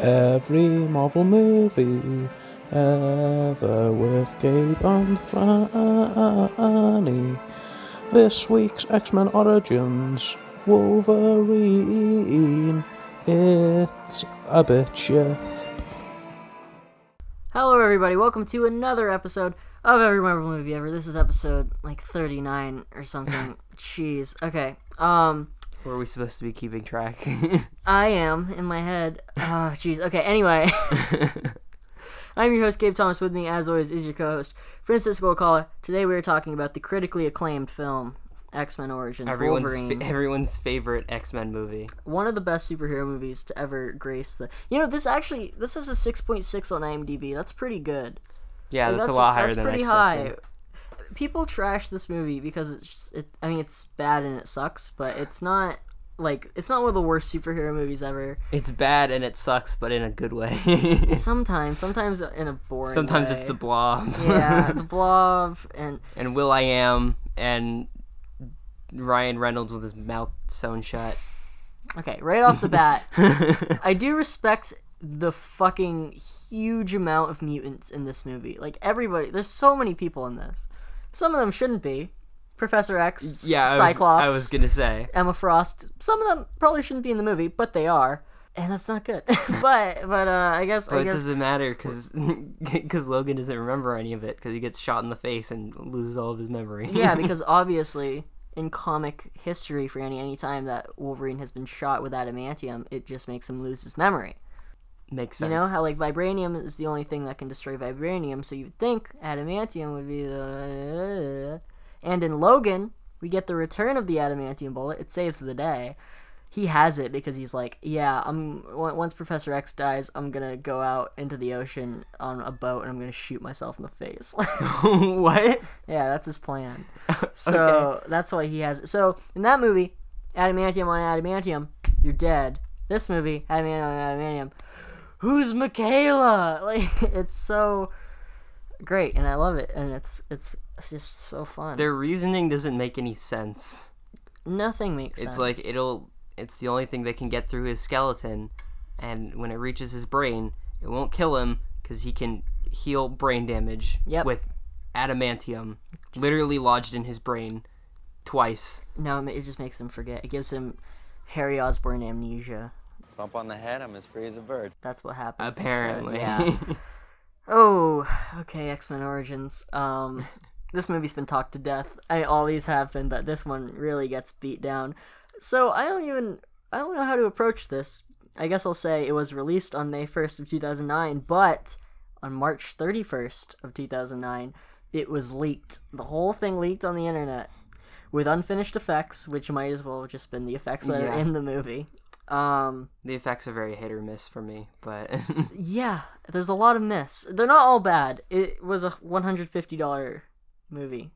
Every Marvel movie ever with Gabe and Franny. This week's X Men Origins Wolverine. It's a bit shit. Hello, everybody. Welcome to another episode of Every Marvel Movie Ever. This is episode like 39 or something. Jeez. Okay. Um, Were we supposed to be keeping track? I am in my head. Oh, jeez. Okay. Anyway, I'm your host Gabe Thomas. With me, as always, is your co-host Francisco Alcala. Today, we are talking about the critically acclaimed film X Men Origins everyone's Wolverine. fa- everyone's favorite X Men movie. one of the best superhero movies to ever grace the. You know, this actually this is a 6.6 on IMDb. That's pretty good. Yeah, Like, that's, a lot higher that's than pretty high. People trash this movie because it's just, it. I mean, it's bad and it sucks, but it's not like it's not one of the worst superhero movies ever. It's bad and it sucks, but in a good way. Sometimes, sometimes in a boring. Sometimes way. it's the Blob. yeah, the Blob and and Will I Am and Ryan Reynolds with his mouth sewn shut. okay. Right off the bat, I do respect the fucking huge amount of mutants in this movie. Like everybody, there's so many people in this. Some of them shouldn't be. Professor X, yeah, I was, Cyclops, I was gonna say. Emma Frost. Some of them probably shouldn't be in the movie, but they are, and that's not good. but but uh, I guess I But it guess doesn't matter because Logan doesn't remember any of it because he gets shot in the face and loses all of his memory. yeah, because obviously in comic history, for any any time that Wolverine has been shot with adamantium, it just makes him lose his memory. Makes sense. You know how like vibranium is the only thing that can destroy vibranium, so you'd think adamantium would be the. And in Logan, we get the return of the adamantium bullet. It saves the day. He has it because he's like, yeah, I'm. Once Professor X dies, I'm gonna go out into the ocean on a boat and I'm gonna shoot myself in the face. what? yeah, that's his plan. So that's why he has it. So in that movie, adamantium on adamantium, you're dead. This movie, adamantium on adamantium, who's Michaela? Like it's so great, and I love it, and it's it's just so fun. Their reasoning doesn't make any sense. Nothing makes sense. It's like it'll. It's the only thing that can get through his skeleton, and when it reaches his brain, it won't kill him because he can heal brain damage Yep. with adamantium, literally lodged in his brain, twice. no, it just makes him forget. It gives him Harry Osborn amnesia. Bump on the head, I'm as free as a bird. That's what happens. instead. Apparently, yeah. Oh, okay, X Men Origins. Um, this movie's been talked to death. I all these have been, but this one really gets beat down. So I don't even I don't know how to approach this. I guess I'll say it was released on May first of two thousand nine, but on March thirty first of two thousand nine, it was leaked. The whole thing leaked on the internet with unfinished effects, which might as well have just been the effects that Yeah. are in the movie. Um, the effects are very hit or miss for me, but yeah, there's a lot of miss. They're not all bad. It was a one hundred fifty dollar movie.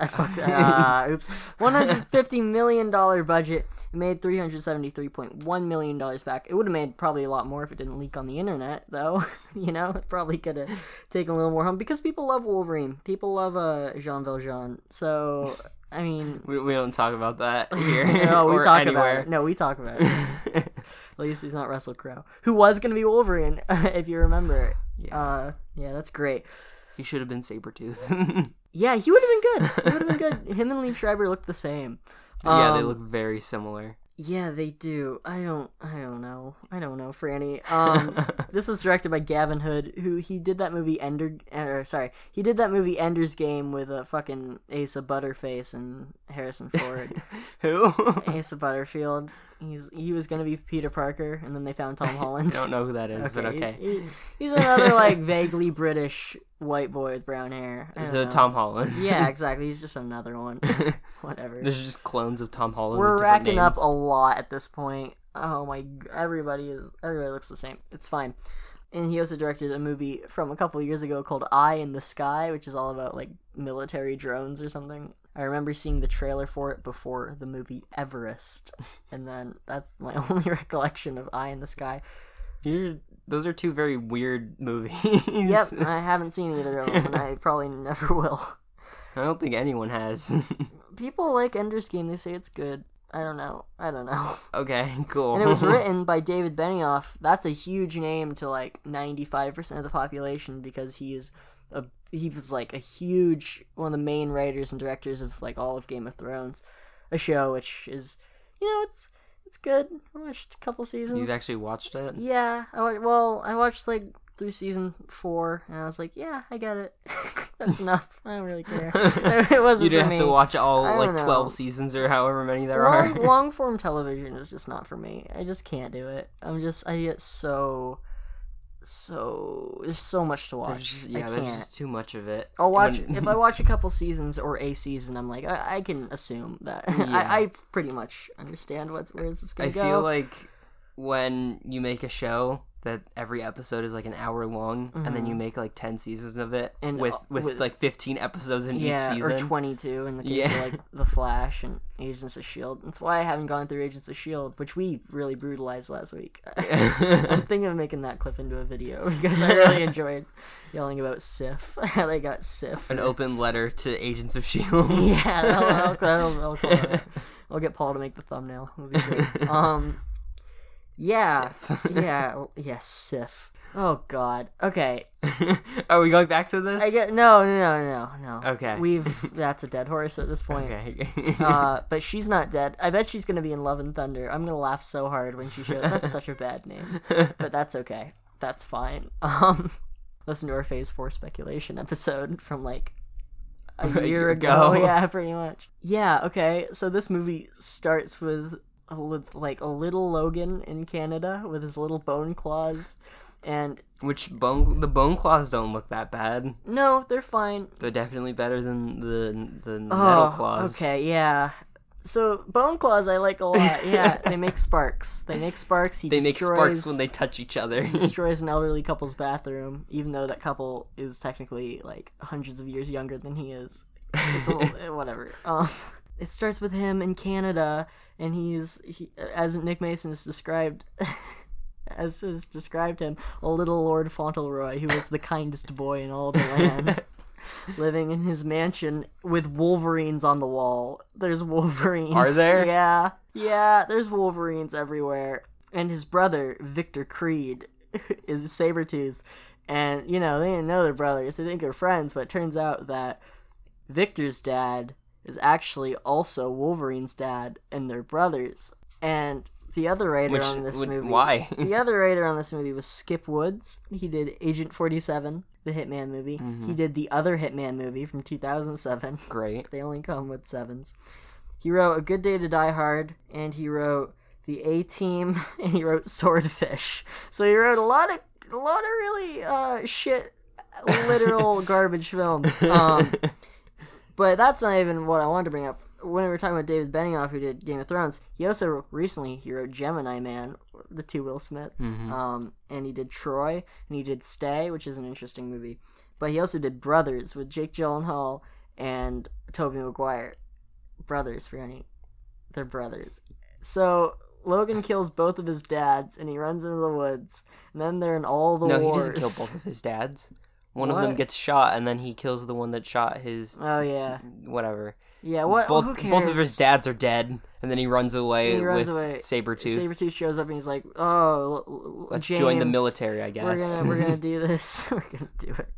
I fucked. Uh, oops. One hundred fifty million dollar budget. It made three hundred seventy three point one million dollars back. It would have made probably a lot more if it didn't leak on the internet, though. you know, it probably could have taken a little more home because people love Wolverine. People love uh, Jean Valjean. So I mean, we, we don't talk about that here no, we talk anywhere. about it. No, we talk about it. At least he's not Russell Crowe, who was gonna be Wolverine, if you remember. Yeah. Uh, yeah, that's great. He should have been Sabretooth. Yeah, he would have been good. He would have been good. Him and Liev Schreiber look the same. yeah, they Um, look very similar. Yeah, they do. I don't. I don't know. I don't know, Franny. Um, this was directed by Gavin Hood, who he did that movie Ender. Or sorry, he did that movie Ender's Game with a fucking Asa Butterface and Harrison Ford. Who? Asa Butterfield. He's he was gonna be Peter Parker, and then they found Tom Holland. I don't know who that is, but he's- okay. he- he's another like vaguely British white boy with brown hair. Is it know. Tom Holland? Yeah, exactly. He's just another one. Whatever. There's just clones of Tom Holland. We're racking up a lot at this point. Oh my! g- Everybody is. Everybody looks the same. It's fine. And he also directed a movie from a couple years ago called Eye in the Sky, which is all about like military drones or something. I remember seeing the trailer for it before the movie Everest, and then that's my only recollection of Eye in the Sky. You're, those are two very weird movies. Yep, I haven't seen either of them, and I probably never will. I don't think anyone has. People like Ender's Game. They say it's good. I don't know. I don't know. Okay, cool. And it was written by David Benioff. That's a huge name to like 95% of the population because he is a he was like a huge one of the main writers and directors of like all of Game of Thrones, a show which is you know, it's it's good. I watched a couple seasons. You've actually watched it? Yeah, I well, I watched like through season 4 and I was like, yeah, I get it. That's enough. I don't really care. it wasn't You didn't have me. to watch all like know. 12 seasons or however many there long, are. long form television is just not for me. I just can't do it. I'm just I get so so there's so much to watch. Just, yeah, there's just too much of it. I'll watch When- if I watch a couple seasons or a season. I'm like I, I can assume that I, I pretty much understand what's where this gonna go. I go. feel like when you make a show that every episode is like an hour long, and then you make like 10 seasons of it Mm-hmm. And, with uh, with, with- like 15 episodes in yeah, each or 22 in the case Yeah. of like The Flash and Agents of Shield. That's why I haven't gone through Agents of Shield, which we really brutalized last week. I'm thinking of making that clip into a video because I really enjoyed yelling about Sif. How they got Sif. An open letter to Agents of Shield. Yeah, that'll, that'll, that'll, that'll call it. I'll get Paul to make the thumbnail. Be great. Um, yeah, Sif. yeah, yeah, Sif. Oh God. Okay, Are we going back to this? I get no, no, no, no, no. Okay. we've that's a dead horse at this point. Okay. Uh, but she's not dead. I bet she's gonna be in Love and Thunder. I'm gonna laugh so hard when she shows. That's such a bad name, but that's okay. That's fine. Um, listen to our Phase Four speculation episode from like a year ago. ago. Yeah, pretty much. Yeah. Okay. So this movie starts with li- like a little Logan in Canada with his little bone claws, and Which bone? The bone claws don't look that bad. no, they're fine. They're definitely better than the the metal Oh, claws. Okay, yeah. So bone claws I like a lot. Yeah, they make sparks. They make sparks. He They make sparks when they touch each other. destroys an elderly couple's bathroom, even though that couple is technically like hundreds of years younger than he is. It's little, eh, whatever. Um, it starts with him in Canada, and he's he, as Nick Mason has described. As has described him, a little Lord Fauntleroy, who was the kindest boy in all the land, living in his mansion with Wolverines on the wall. There's Wolverines. Are there? Yeah, yeah. There's Wolverines everywhere. And his brother Victor Creed is Sabretooth, and you know they didn't know they're brothers. They think they're friends, but it turns out that Victor's dad is actually also Wolverine's dad, and they're brothers. And the other writer Which on this would- movie, why? the other writer on this movie was Skip Woods. He did Agent Forty Seven, the Hitman movie. Mm-hmm. He did the other Hitman movie from two thousand seven. Great. They only come with sevens. He wrote A Good Day to Die Hard, and he wrote The A Team, and he wrote Swordfish. So he wrote a lot of a lot of really uh, shit, literal garbage films. Um, but that's not even what I wanted to bring up. When we were talking about David Benioff, who did Game of Thrones, he also recently he wrote Gemini Man, the two Will Smiths, um, and he did Troy, and he did Stay, which is an interesting movie. But he also did Brothers with Jake Gyllenhaal and Tobey Maguire. Brothers, for any, they're brothers. So Logan kills both of his dads, and he runs into the woods, and then they're in all the No, wars. he doesn't kill both of his dads. One of them gets shot, and then he kills the one that shot his Oh yeah, whatever. yeah. What? Both who cares? both of his dads are dead, and then he runs away He runs with away. Sabretooth. Sabretooth shows up and he's like, "Oh, Let's join the military, I We're guess. gonna we're gonna do this. we're gonna do it.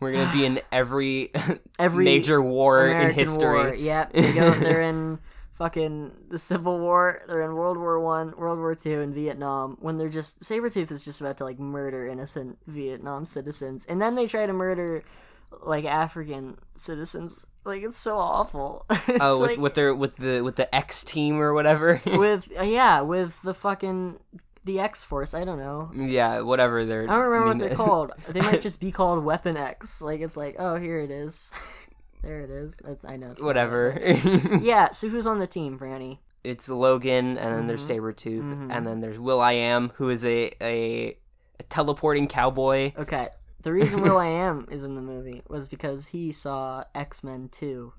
We're gonna be in every Every major war in history. War. Yep, they go. They're in fucking the Civil War. They're in World War One, World War Two, and Vietnam. When they're just Sabretooth is just about to like murder innocent Vietnam citizens, and then they try to murder like African citizens. Like it's so awful. It's Oh, with, like- with their with the with the X team or whatever. with uh, yeah with the fucking the X Force. I don't know. yeah, whatever they're. I don't remember what mean, they're called. They might just be called Weapon X. Like it's like, oh, here it is. There it is. That's I know. whatever. Yeah. So who's on the team, Franny? it's Logan, and then there's Mm-hmm. And then there's Will I Am, who is a, a a teleporting cowboy. Okay. The reason Will I Am is in the movie was because he saw X Men Two.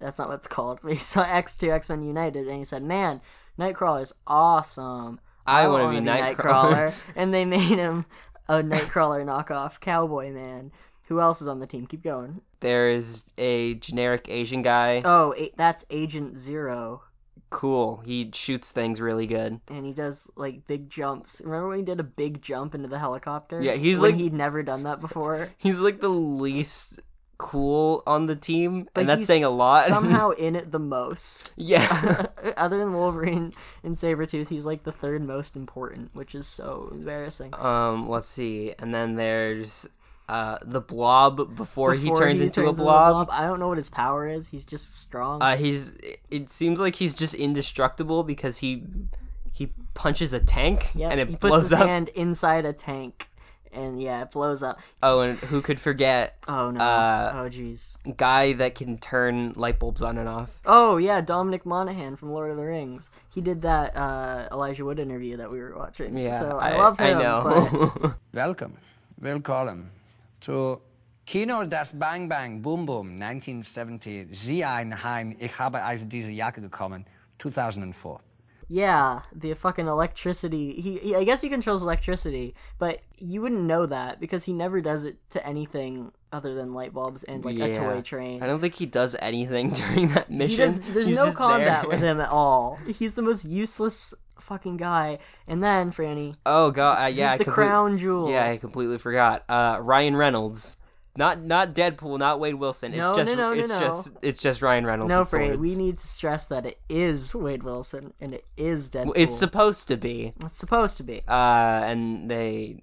That's not what it's called. But he saw X Two, X Men United, and he said, "Man, Nightcrawler is awesome. I wanna wanna be Nightcrawler." and they made him a Nightcrawler knockoff cowboy man. Who else is on the team? Keep going. There's a generic Asian guy. Oh, a- that's Agent Zero. cool. He shoots things really good. and he does like big jumps. Remember when he did a big jump into the helicopter? Yeah, he's when like- he'd never done that before. He's like the least cool on the team, But and that's saying a lot. somehow in it the most. yeah. Other than Wolverine and Sabretooth, he's like the third most important, which is so embarrassing. um, let's see. And then there's uh the blob before, he Before turns into a turns blob. I don't know what his power is. He's just strong. Uh he's it seems like he's just indestructible because he he punches a tank yeah, and it he puts blows his up. hand inside a tank, and yeah, it blows up. Oh, and who could forget Oh no! Uh, oh jeez. guy that can turn light bulbs on and off. Oh yeah, Dominic Monaghan from Lord of the Rings. He did that uh, Elijah Wood interview that we were watching. Yeah, so I, love him. I know. but- Welcome, willkommen zu Kino das Bang Bang Boom Boom 1970. Sie ein Heim, ich habe also diese Jacke gekommen 2004. Yeah, the fucking electricity. He, he, I guess he controls electricity, but you wouldn't know that because he never does it to anything other than light bulbs and like a toy train. I don't think he does anything during that mission. He does. There's He's no combat there. with him at all. He's the most useless fucking guy. And then Franny, Oh god, uh, yeah, he's the crown jewel. Yeah, I completely forgot. Uh, Ryan Reynolds, not not Deadpool, not Wade Wilson. It's No, just no, no, no, it's no. just it's just Ryan Reynolds. no, Franny. We need to stress that it is Wade Wilson and it is Deadpool. It's supposed to be. It's supposed to be. Uh, and they,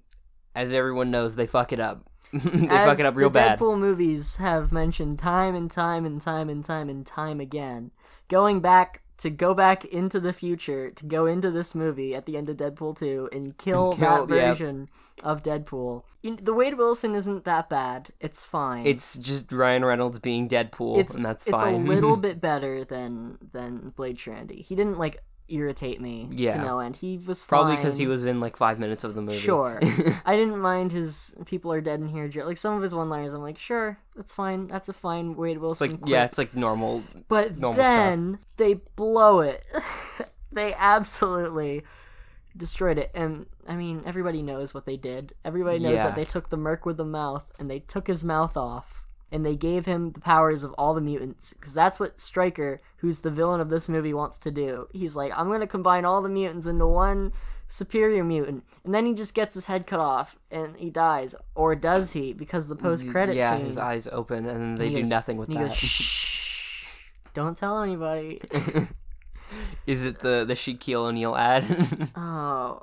as everyone knows, they fuck it up. they As fuck it up real the bad. Deadpool movies have mentioned time and time and time and time and time again. Going back to go back into the future to go into this movie at the end of Deadpool 2 and kill, Kill- that yeah. version of Deadpool. You- The Wade Wilson isn't that bad. It's fine. It's just Ryan Reynolds being Deadpool, it's and that's it's fine. It's a little bit better than than Blade Trinity. He didn't like irritate me Yeah. to no end. He was Probably because he was in like five minutes of the movie. Sure. I didn't mind his people are dead in here. Like some of his one liners, I'm like, sure, that's fine. That's a fine Wade It's Wilson. like quip. yeah, it's like normal. but normal then they blow it. they absolutely destroyed it. And I mean, everybody knows what they did. Everybody knows Yeah. that they took the merc with the mouth and they took his mouth off. And they gave him the powers of all the mutants. Because that's what Stryker, who's the villain of this movie, wants to do. He's like, I'm going to combine all the mutants into one superior mutant. And then he just gets his head cut off and he dies. Or does he? Because the post mm, credit yeah, scene. his eyes open, and they he do goes- nothing with and he that. goes, Shh. Don't tell anybody. Is it the the Shaquille O'Neal ad? Oh,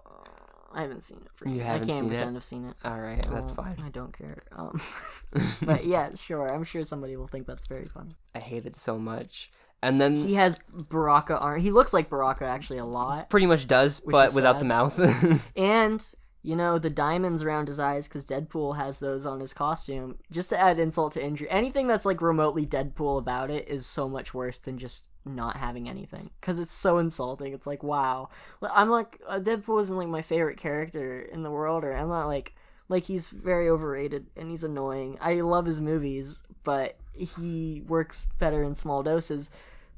I haven't seen it. For You I can't seen it? pretend I've seen it. All right, that's Oh, fine. I don't care. Um, but yeah, sure. I'm sure somebody will think that's very funny. I hate it so much. And then He has Baraka arm. He looks like Baraka actually a lot, pretty much does, but without sad. the mouth. and you know the diamonds around his eyes because Deadpool has those on his costume. Just to add insult to injury, anything that's like remotely Deadpool about it is so much worse than just not having anything because it's so insulting. It's like wow, I'm like uh, Deadpool isn't like my favorite character in the world, or I'm not like like he's very overrated and he's annoying. I love his movies, but he works better in small doses.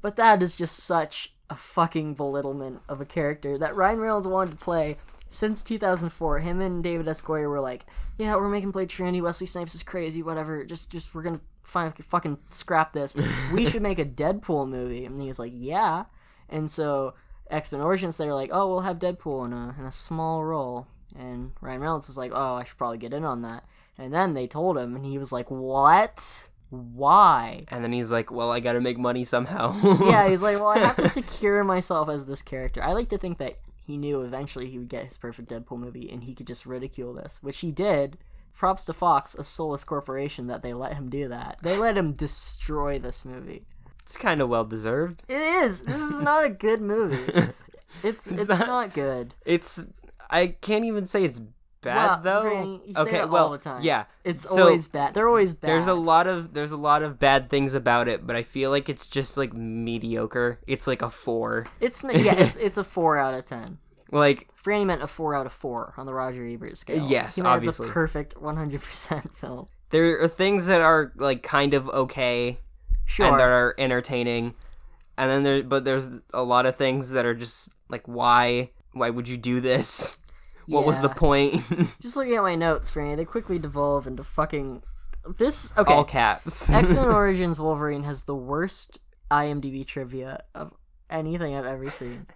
But that is just such a fucking belittlement of a character that Ryan Reynolds wanted to play since 2004. Him and David S. Goyer were like, "Yeah, we're making Blade Trinity. Wesley Snipes is crazy. Whatever. Just, just we're gonna find, fucking scrap this. We should make a Deadpool movie." And he was like, "Yeah." And so X Men Origins, they were like, "Oh, we'll have Deadpool in a in a small role." And Ryan Reynolds was like, "Oh, I should probably get in on that." And then they told him, and he was like, "What? Why?" and then he's like, "Well, I got to make money somehow." yeah, he's like, well, I have to secure myself as this character. I like to think that he knew eventually he would get his perfect Deadpool movie and he could just ridicule this, which he did. Props to Fox, a soulless corporation, that they let him do that. They let him destroy this movie. it's kind of well deserved. It is. This is not a good movie. It's it's, not- not, good. It's I can't even say it's bad Well, though. Franny, you say okay, well, the time. yeah, It's So, always bad. They're always bad. There's a lot of there's a lot of bad things about it, but I feel like it's just like mediocre. It's like a four. It's yeah. It's it's a four out of ten. Like Franny meant a four out of four on the Roger Ebert scale. Yes, he obviously. It's a perfect one hundred percent film. there are things that are like kind of okay Sure. and that are entertaining, and then there but there's a lot of things that are just like why why would you do this? What was the point? Just looking at my notes, Franny, they quickly devolve into fucking this. Okay, All caps. X Men Origins Wolverine has the worst IMDb trivia of anything I've ever seen.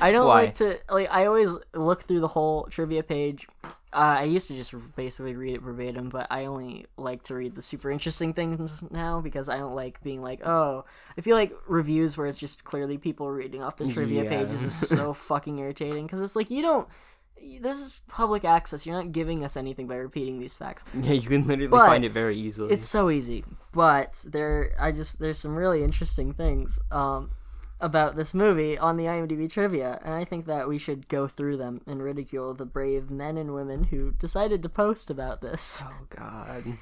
I don't Why? like to like. I always look through the whole trivia page. Uh, I used to just basically read it verbatim, but I only like to read the super interesting things now because I don't like being like, oh, I feel like reviews where it's just clearly people reading off the trivia Yeah. pages is so fucking irritating because it's like you don't. This is public access. You're not giving us anything by repeating these facts. Yeah, you can literally But find it very easily. It's so easy, but there, I just there's some really interesting things um, about this movie on the IMDb trivia, and I think that we should go through them and ridicule the brave men and women who decided to post about this. Oh God.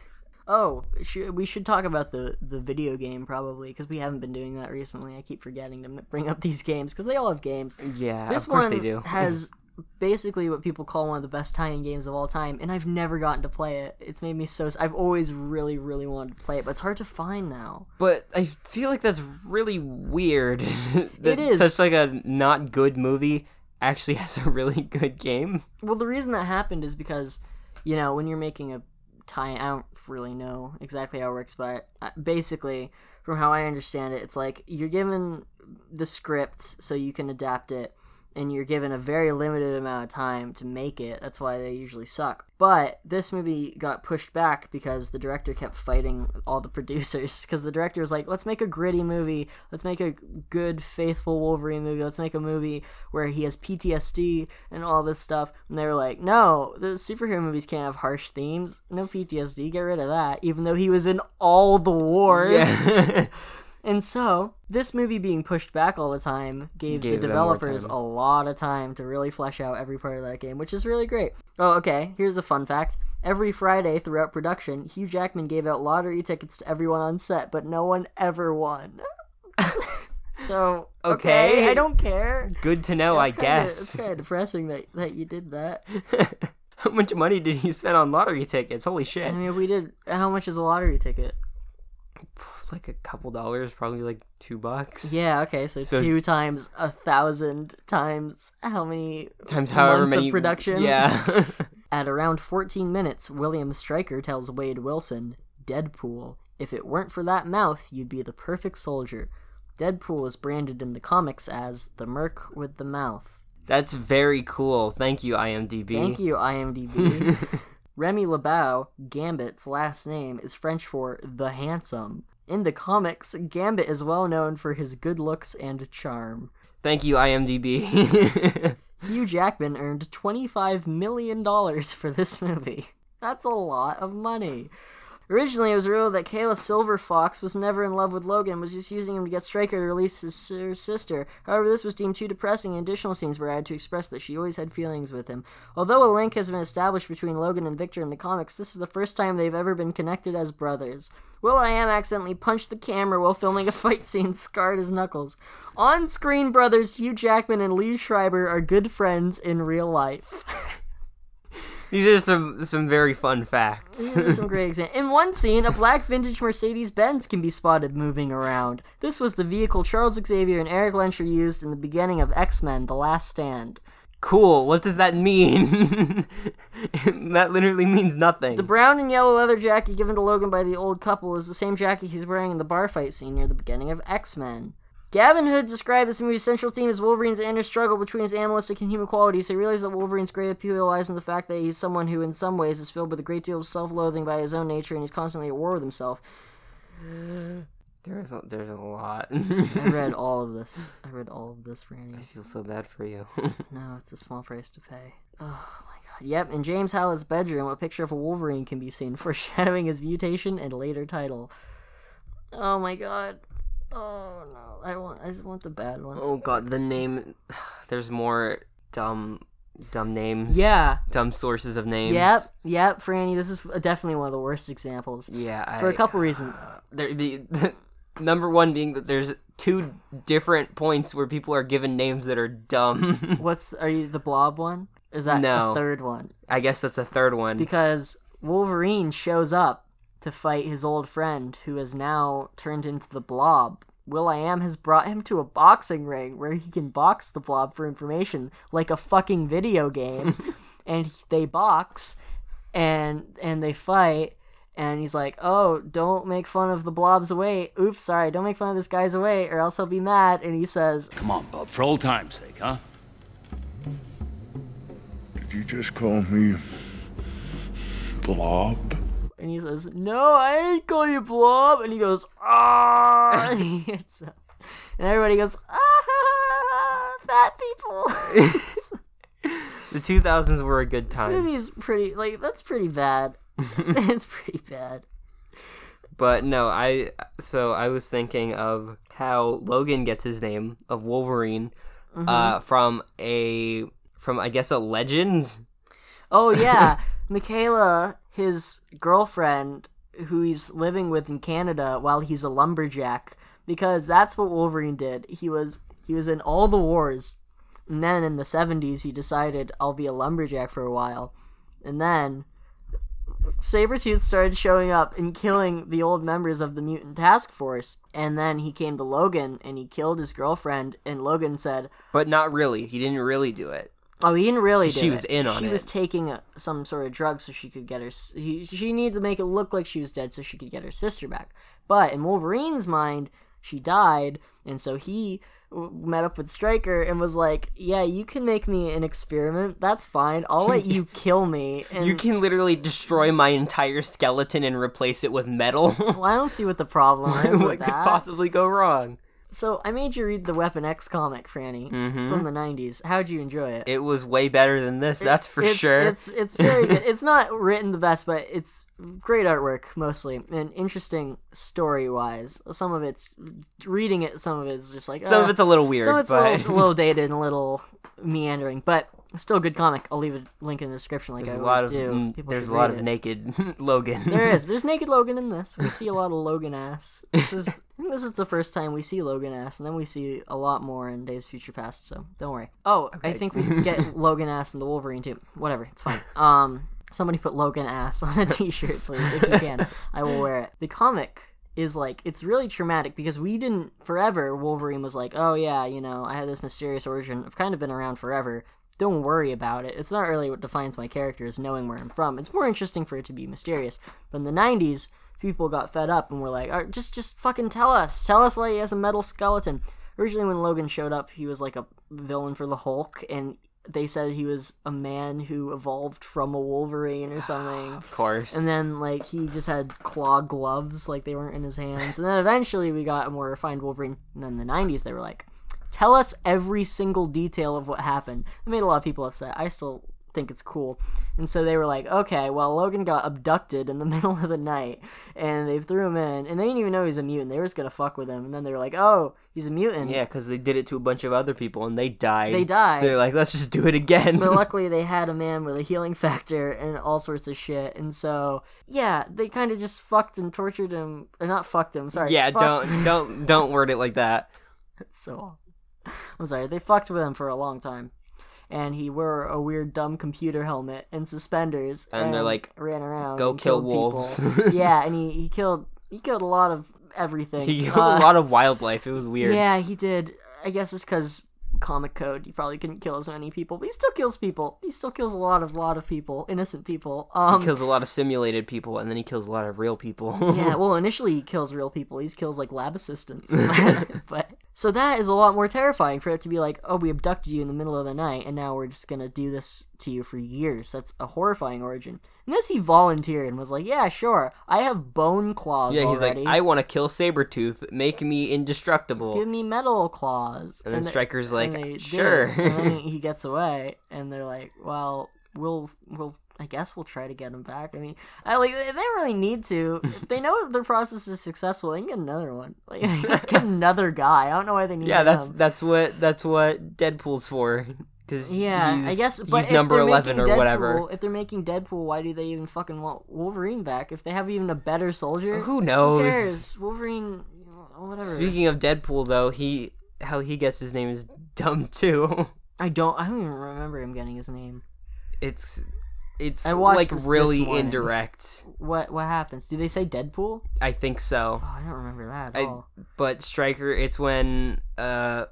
Oh, sh- we should talk about the the video game probably because we haven't been doing that recently. I keep forgetting to m- bring up these games because they all have games. Yeah, This of course one they do. has basically what people call one of the best tie-in games of all time, and I've never gotten to play it. It's made me so. I've always really, really wanted to play it, but it's hard to find now. But I feel like that's really weird. that It is. such like a not good movie actually has a really good game. Well, the reason that happened is because, you know, when you're making a tie-in, I don't really know exactly how it works, but basically, from how I understand it, it's like you're given the script so you can adapt it, and you're given a very limited amount of time to make it. That's why they usually suck. But this movie got pushed back because the director kept fighting all the producers. Because the director was like, let's make a gritty movie. Let's make a good, faithful Wolverine movie. Let's make a movie where he has PTSD and all this stuff. And they were like, no, the superhero movies can't have harsh themes. No PTSD. Get rid of that. Even though he was in all the wars. And so, this movie being pushed back all the time gave, Gave the developers a lot of time to really flesh out every part of that game, which is really great. Oh, okay, here's a fun fact. Every Friday throughout production, Hugh Jackman gave out lottery tickets to everyone on set, but no one ever won. so, okay, Okay. I don't care. Good to know, I It's kinda- It's guess. kind of depressing that, that you did that. How much money did he spend on lottery tickets? Holy shit. I mean, we did, how much is a lottery ticket? Like a couple dollars, probably like two bucks. Yeah, okay, so, So- two times a thousand times how many Times however many of production? Yeah. At around 14 minutes, William Stryker tells Wade Wilson, Deadpool, if it weren't for that mouth, you'd be the perfect soldier. Deadpool is branded in the comics as the Merc with the mouth. That's very cool. Thank you, IMDb. Thank you, IMDb. Remy LeBeau, Gambit's last name, is French for the handsome. In the comics, Gambit is well known for his good looks and charm. Thank you, IMDb. Hugh Jackman earned $25 million for this movie. That's a lot of money. Originally, it was revealed that Kayla Silverfox was never in love with Logan, was just using him to get Stryker to release his sister. However, this was deemed too depressing, and additional scenes were added to express that she always had feelings with him. Although a link has been established between Logan and Victor in the comics, this is the first time they've ever been connected as brothers. Will I Am accidentally punched the camera while filming a fight scene, scarred his knuckles. On screen brothers Hugh Jackman and Lee Schreiber are good friends in real life. These are some some very fun facts. These are some great examples. In one scene, a black vintage Mercedes Benz can be spotted moving around. This was the vehicle Charles Xavier and Erik Lehnsherr used in the beginning of X Men The Last Stand. cool. What does that mean? that literally means nothing. The brown and yellow leather jacket given to Logan by the old couple is the same jacket he's wearing in the bar fight scene near the beginning of X Men. Gavin Hood described this movie's central theme as Wolverine's inner struggle between his animalistic and human qualities. He realized that Wolverine's great appeal lies in the fact that he's someone who, in some ways, is filled with a great deal of self loathing by his own nature and he's constantly at war with himself. there's a, there's a lot. I read all of this. I read all of this, Franny. I feel so bad for you. No, it's a small price to pay. Oh my god. Yep, in James Howlett's bedroom, a picture of a Wolverine can be seen, foreshadowing his mutation and later title. Oh my god. Oh no. I want I just want the bad ones. oh god, the name. There's more dumb dumb names. Yeah. Dumb sources of names. Yep. Yep, Franny, this is definitely one of the worst examples. Yeah. For a couple reasons. Uh, there the, number one being that there's two different points where people are given names that are dumb. What's are you the blob one? Is that No. the third one? I guess that's a third one. because Wolverine shows up to fight his old friend who has now turned into the blob. Will I Am has brought him to a boxing ring where he can box the blob for information like a fucking video game. and they box and and they fight and he's like, "Oh, don't make fun of the blob's weight. Oops, sorry, don't make fun of this guy's weight, or else he'll be mad." And he says, Come on, Bob, for old time's sake, huh? Did you just call me Blob? And he says, "No, I ain't call you blob." And he goes, "Ah!" and he hits up, and everybody goes, "Ah, fat people." The 2000s were a good this time. movie is pretty like that's pretty bad. it's pretty bad. But no, I so I was thinking of how Logan gets his name of Wolverine Mm-hmm. uh, from a from I guess a legend. Oh yeah, Michaela, his girlfriend, who he's living with in Canada while he's a lumberjack, because that's what Wolverine did. He was he was in all the wars, and then in the seventies he decided I'll be a lumberjack for a while, and then Sabretooth started showing up and killing the old members of the mutant task force, and then he came to Logan and he killed his girlfriend, and Logan said, But not really. He didn't really do it. Oh, he didn't really. She do was it. in on She it. She was taking a, some sort of drug so she could get her. He, she needed to make it look like she was dead so she could get her sister back. But in Wolverine's mind, she died, and so he w- met up with Stryker and was like, "Yeah, you can make me an experiment. That's fine. I'll let you kill me." And You can literally destroy my entire skeleton and replace it with metal. Well, I don't see what the problem is what could possibly go wrong? So I made you read the Weapon X comic, Franny, from the '90s. How'd you enjoy it? It was way better than this, that's for it's, sure. It's it's very good. It's not written the best, but it's great artwork mostly and interesting story wise. Some of it's reading it. Some of it's just like Some uh, of it's a little weird, some of it's a little, a little dated and a little meandering, but still a good comic. I'll leave a link in the description, like there's I a lot always of do. People there's a lot of it. naked Logan. There is. There's naked Logan in this. We see a lot of Logan ass. This is this is the first time we see Logan ass, and then we see a lot more in Days Future Past. So don't worry. Oh, I think we get Logan ass in the Wolverine too. Whatever, it's fine. Um, somebody put Logan ass on a T-shirt, please, if you can. I will wear it. The comic is like it's really traumatic because we didn't forever. Wolverine was like, oh yeah, you know, I had this mysterious origin. I've kind of been around forever don't worry about it. It's not really what defines my character is knowing where I'm from. It's more interesting for it to be mysterious. But in the 90s, people got fed up and were like, "All right, just just fucking tell us. Tell us why he has a metal skeleton. Originally when Logan showed up, he was like a villain for the Hulk and they said he was a man who evolved from a Wolverine or something. of course. And then like he just had claw gloves, like they weren't in his hands. And then eventually we got a more refined Wolverine. And then in the '90s they were like, "Tell us every single detail of what happened." It made a lot of people upset. I still think it's cool. And so they were like, "Okay, well Logan got abducted in the middle of the night, and they threw him in, and they didn't even know he's a mutant. They were just gonna fuck with him, and then they were like, "Oh, he's a mutant." yeah, because they did it to a bunch of other people and they died. They died. So they're like, let's just do it again. but luckily they had a man with a healing factor and all sorts of shit and so yeah they kind of just fucked and tortured him or not fucked him sorry yeah, don't don't don't word it like that. It's so awful. i'm sorry they fucked with him for a long time and he wore a weird dumb computer helmet and suspenders And they're like, ran around "Go kill wolves. yeah and he, he killed he killed a lot of everything He killed Uh, a lot of wildlife. It was weird. yeah he did i guess it's because comic code he probably couldn't kill as many people but he still kills people he still kills a lot of lot of people innocent people um He kills a lot of simulated people and then he kills a lot of real people. yeah, well, initially he kills real people. He kills like lab assistants. but so that is a lot more terrifying for it to be like, oh, we abducted you in the middle of the night, and now we're just gonna do this to you for years. That's a horrifying origin. And this he volunteered and was like, yeah, sure, I have bone claws yeah, he's already. like, I want to kill Sabretooth. Make me indestructible. Give me metal claws. And then they- Stryker's like, and "Sure." and then he gets away, and they're like, well, we'll we'll. I guess we'll try to get him back. I mean, I like they really need to. If they know their process is successful, they can get another one. Like let's get another guy. I don't know why they need. yeah, that's him. that's what that's what Deadpool's for. Because yeah. I guess, he's if number eleven or making whatever. Deadpool- If they're making Deadpool, why do they even fucking want Wolverine back? If they have even a better soldier, Who Who knows? cares? Wolverine, whatever. Speaking of Deadpool, though, he how he gets his name is dumb too. I don't. I don't even remember him getting his name. It's it's I watched like this this really morning. indirect. What what happens? Do they say Deadpool? I think so. Oh, I don't remember that at I, all. but Stryker, it's when uh,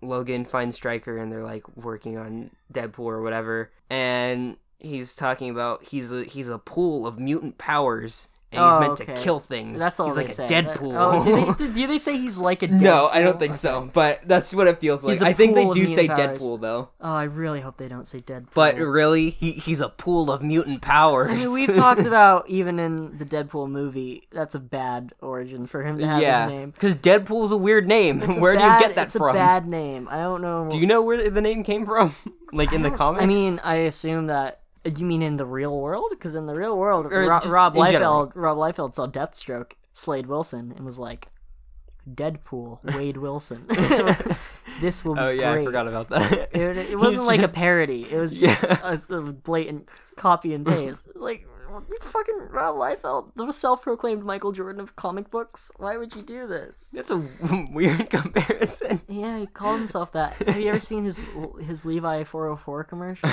Logan finds Stryker and they're like working on Deadpool or whatever, and he's talking about he's a he's a pool of mutant powers, and he's Oh, meant to kill things. That's all he's they like say. a That- Deadpool. oh, do they, do they say he's like a Deadpool? No, I don't think Okay. so. But that's what it feels like. He's a I think they do say mutant powers. Deadpool though. Oh, I really hope they don't say Deadpool. But really, he, he's a pool of mutant powers. I mean, we've talked about even in the Deadpool movie, that's a bad origin for him to have yeah, his name. because Deadpool's a weird name. It's a where bad- do you get that it's from? a bad name. I don't know. Do you know where the name came from? like in the comics? I mean, I assume that. You mean in the real world? Because in the real world, Ro- Rob general. Liefeld, Rob Liefeld saw Deathstroke, Slade Wilson, and was like, "Deadpool, Wade Wilson. this will be oh yeah, great." I forgot about that. It, it wasn't like a parody. It was just Yeah. a, a blatant copy and paste. It's like fucking Rob Liefeld, the self-proclaimed Michael Jordan of comic books. Why would you do this? That's a weird comparison. Yeah, he called himself that. Have you ever seen his his Levi 404 commercial?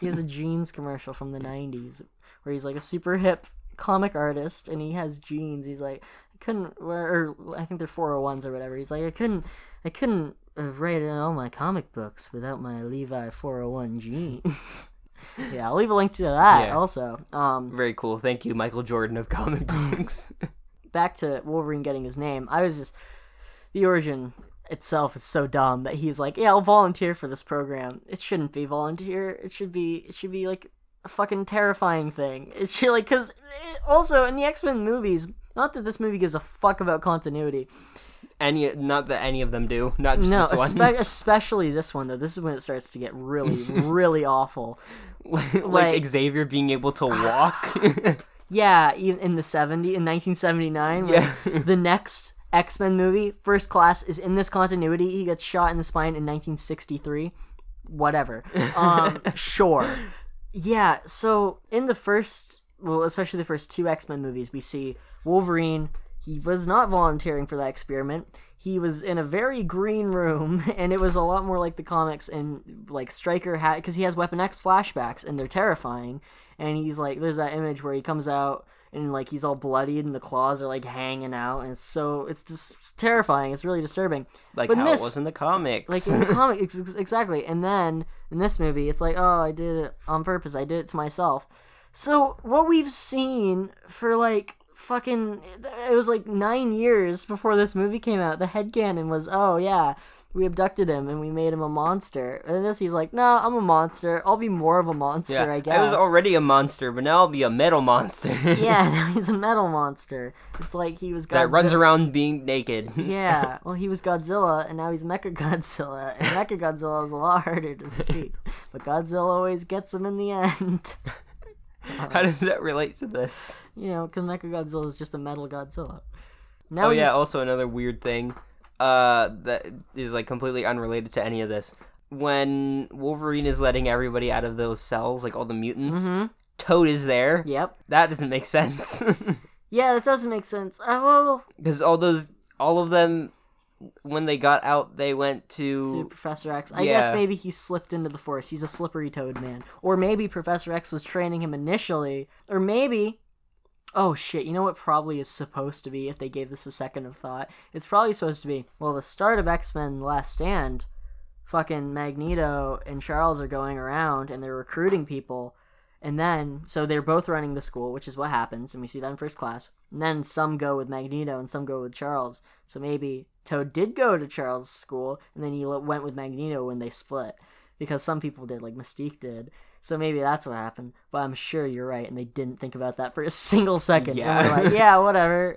He has a jeans commercial from the 90s where he's like a super hip comic artist and he has jeans. He's like, I couldn't wear, or I think they're 401s or whatever. He's like, I couldn't, I couldn't uh, write all my comic books without my Levi 401 jeans. yeah, I'll leave a link to that Yeah. also. Um, Very cool. Thank you, Michael Jordan of comic books. back to Wolverine getting his name, I was just the origin itself is so dumb that he's like, yeah, I'll volunteer for this program. It shouldn't be volunteer. It should be. It should be like a fucking terrifying thing. It should like because also in the X Men movies, not that this movie gives a fuck about continuity. Any, not that any of them do. Not just No, this one. espe- especially this one though. This is when it starts to get really, really awful. like, like- Xavier being able to walk. Yeah, even in the 70 in 1979 when Yeah. the next X-Men movie, First Class is in this continuity. He gets shot in the spine in 1963. Whatever. Um sure. Yeah, so in the first well, especially the first two X-Men movies, we see Wolverine, he was not volunteering for that experiment. He was in a very green room, and it was a lot more like the comics. And like Stryker had, because he has Weapon X flashbacks, and they're terrifying. And he's like, there's that image where he comes out and like he's all bloodied, and the claws are like hanging out, and it's so it's just terrifying. It's really disturbing. like But how this- it was in the comics. like in the comic ex- ex- exactly and then in this movie it's like oh i did it on purpose i did it to myself so what we've seen for like fucking it was like nine years before this movie came out the headcanon was oh yeah we abducted him and we made him a monster and this he's like no i'm a monster i'll be more of a monster yeah, i guess I was already a monster, but now I'll be a metal monster. yeah now he's a metal monster it's like he was that runs around being naked. yeah, well, he was Godzilla, and now he's Mecha Godzilla, and Mecha Godzilla is a lot harder to defeat. But Godzilla always gets him in the end. Uh-huh. How does that relate to this? you know, because Mecha Godzilla is just a metal Godzilla. Now Oh yeah, also another weird thing uh that is like completely unrelated to any of this. When Wolverine is letting everybody out of those cells, like all the mutants, mm-hmm. Toad is there. Yep. That doesn't make sense. Yeah, that doesn't make sense. Uh, well, Because all those all of them when they got out they went to to Professor X. I guess maybe he slipped into the Force. He's a slippery toad man. Or maybe Professor X was training him initially. Or maybe. Oh shit, you know what probably is supposed to be if they gave this a second of thought? It's probably supposed to be, well, the start of X Men Last Stand, fucking Magneto and Charles are going around and they're recruiting people. And then, so they're both running the school, which is what happens, and we see that in first class. And then some go with Magneto and some go with Charles. So maybe Toad did go to Charles' school, and then he went with Magneto when they split. Because some people did, like Mystique did. So maybe that's what happened. But I'm sure you're right, and they didn't think about that for a single second. Yeah. Like, yeah, whatever.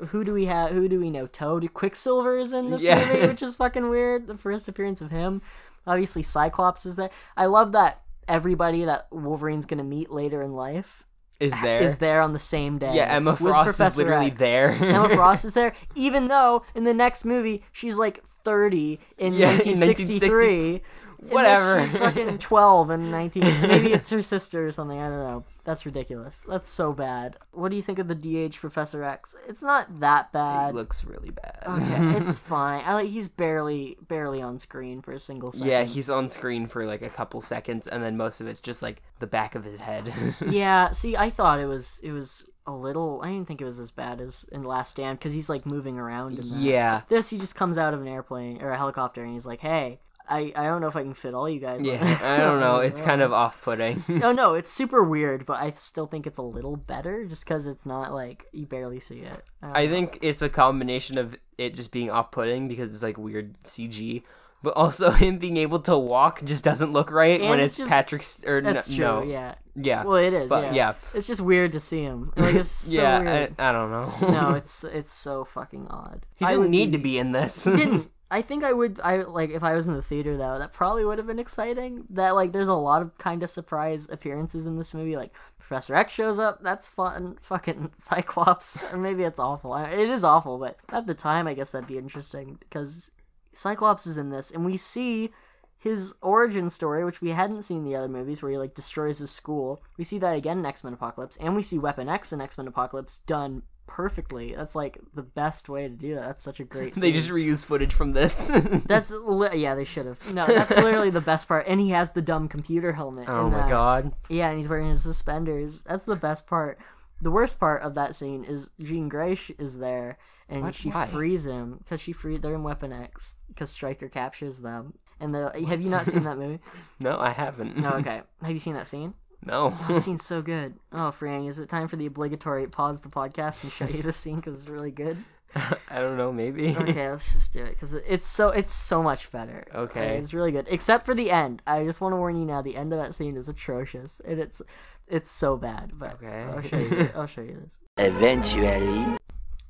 Uh, who do we have? Who do we know? Toad? Quicksilver is in this Yeah. movie, which is fucking weird. The first appearance of him. Obviously, Cyclops is there. I love that everybody that Wolverine's gonna meet later in life is there. is there on the same day. Yeah, Emma Frost is Professor literally X. there. Emma Frost is there, even though in the next movie she's like 30 in Yeah, in 1963. and Whatever. She's fucking 12 in 19. Maybe it's her sister or something. I don't know. That's ridiculous. That's so bad. What do you think of the DH Professor X? It's not that bad. It looks really bad. Okay, it's fine. I like he's barely barely on screen for a single second. Yeah, he's on screen for like a couple seconds, and then most of it's just like the back of his head. yeah. See, I thought it was it was a little. I didn't think it was as bad as in Last Stand because he's like moving around. Yeah, This he just comes out of an airplane or a helicopter and he's like, "Hey, I I don't know if I can fit all you guys. Yeah. I don't know. It's kind of off-putting. no, no, it's super weird, but I still think it's a little better just because it's not like you barely see it. don't I think it's a combination of it just being off-putting because it's like weird CG, but also him being able to walk just doesn't look right And when it's it's, Patrick's or that's true. no. Yeah. Yeah. Well, it is. But, yeah. yeah. It's just weird to see him. Like it's so yeah, weird. I, I don't know. no, it's it's so fucking odd. he I didn't need to be in this. He didn't. I think I would. I like if I was in the theater though. That probably would have been exciting. That like, there's a lot of kind of surprise appearances in this movie. Like Professor X shows up. That's fun. Fucking Cyclops. Or maybe it's awful. It is awful, but at the time, I guess that'd be interesting because Cyclops is in this, and we see his origin story, which we hadn't seen in the other movies, where he like destroys his school. We see that again in X Men Apocalypse, and we see Weapon X in X Men Apocalypse done perfectly. That's like the best way to do that. That's such a great. they just reuse footage from this. That's li- yeah, they should have. No, that's literally the best part. And he has the dumb computer helmet. oh in my that. god. Yeah, and he's wearing his suspenders. That's the best part. The worst part of that scene is Jean Grey is there, and What? she Why? frees him because she free. They're in Weapon X because Stryker captures them. And they're have you not seen that movie? No, I haven't. No, okay. Have you seen that scene? No. The scene's so good. Oh, Franny, is it time for the obligatory pause the podcast and show you the scene because it's really good? I don't know. Maybe. okay, let's just do it because it's so it's so much better. Okay. it's really good. Except for the end. I just want to warn you now. The end of that scene is atrocious, and it's it's so bad. But Okay. I'll show you. I'll show you this. Eventually.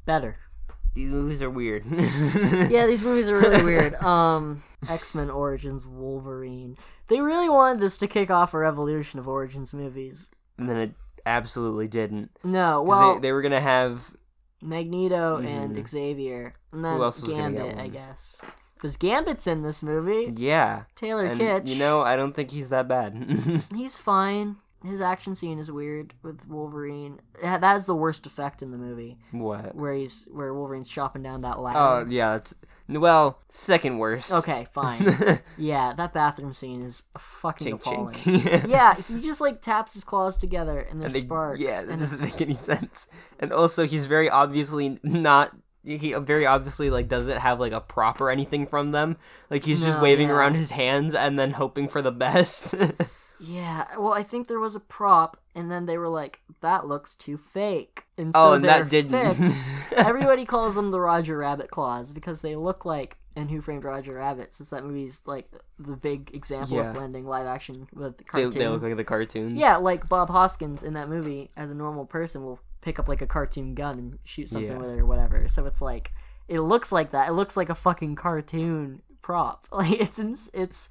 Better. These movies are weird. Yeah, these movies are really weird. Um, X Men Origins Wolverine. They really wanted this to kick off a revolution of Origins movies. and then it absolutely didn't. No, well, they, they were gonna have Magneto and Mhm. Xavier, and then Who else was Gambit, I guess. Because Gambit's in this movie. yeah. Taylor And Kitsch. you know, I don't think he's that bad. He's fine. His action scene is weird with Wolverine. That has the worst effect in the movie, what? where he's where Wolverine's chopping down that ladder. Oh yeah, it's well second worst. Okay, fine. yeah, that bathroom scene is fucking chink appalling. chink. yeah, he just like taps his claws together and there's And they- sparks. Yeah, that and doesn't make any sense. And also, he's very obviously not. He very obviously like doesn't have like a prop or anything from them. Like he's just waving yeah. around his hands and then hoping for the best. Yeah, well, I think there was a prop, and then they were like, "That looks too fake," and oh, so and they're that didn't. fixed. Everybody calls them the Roger Rabbit claws because they look like and Who Framed Roger Rabbit, since that movie's like the big example Yeah. of blending live action with they, cartoons. they look like the cartoons. yeah, like Bob Hoskins in that movie, as a normal person, will pick up like a cartoon gun and shoot something Yeah. with it or whatever. So it's like it looks like that. It looks like a fucking cartoon prop. Like it's it's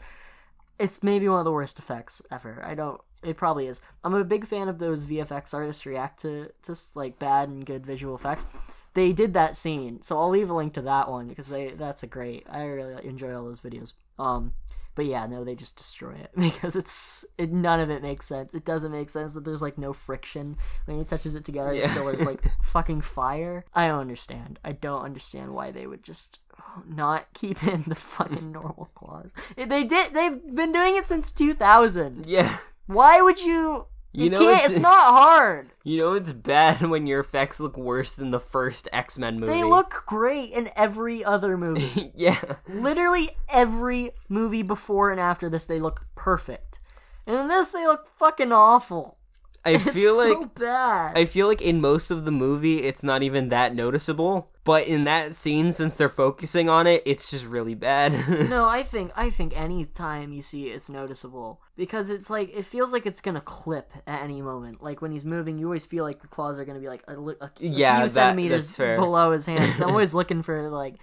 it's maybe one of the worst effects ever. I don't. It probably is. I'm a big fan of those VFX artists react to to like bad and good visual effects. They did that scene, so I'll leave a link to that one because they that's a great. I really enjoy all those videos. Um, but yeah, no, they just destroy it because it's it, none of it makes sense. It doesn't make sense that there's like no friction when he touches it together. It Yeah. still there's like fucking fire. I don't understand. I don't understand why they would just not keep in the fucking normal claws. They did. They've been doing it since 2000. yeah. Why would you? You You know, it's- It's, not hard. You know it's bad when your effects look worse than the first X Men movie. They look great in every other movie. yeah. Literally every movie before and after this, they look perfect. And in this, they look fucking awful. I feel so like bad. I feel like in most of the movie it's not even that noticeable, but in that scene since they're focusing on it, it's just really bad. no, I think I think any time you see it, it's noticeable because it's like it feels like it's gonna clip at any moment. Like when he's moving, you always feel like the claws are gonna be like a, li- a, few that- centimeters below his hands. I'm always looking for like,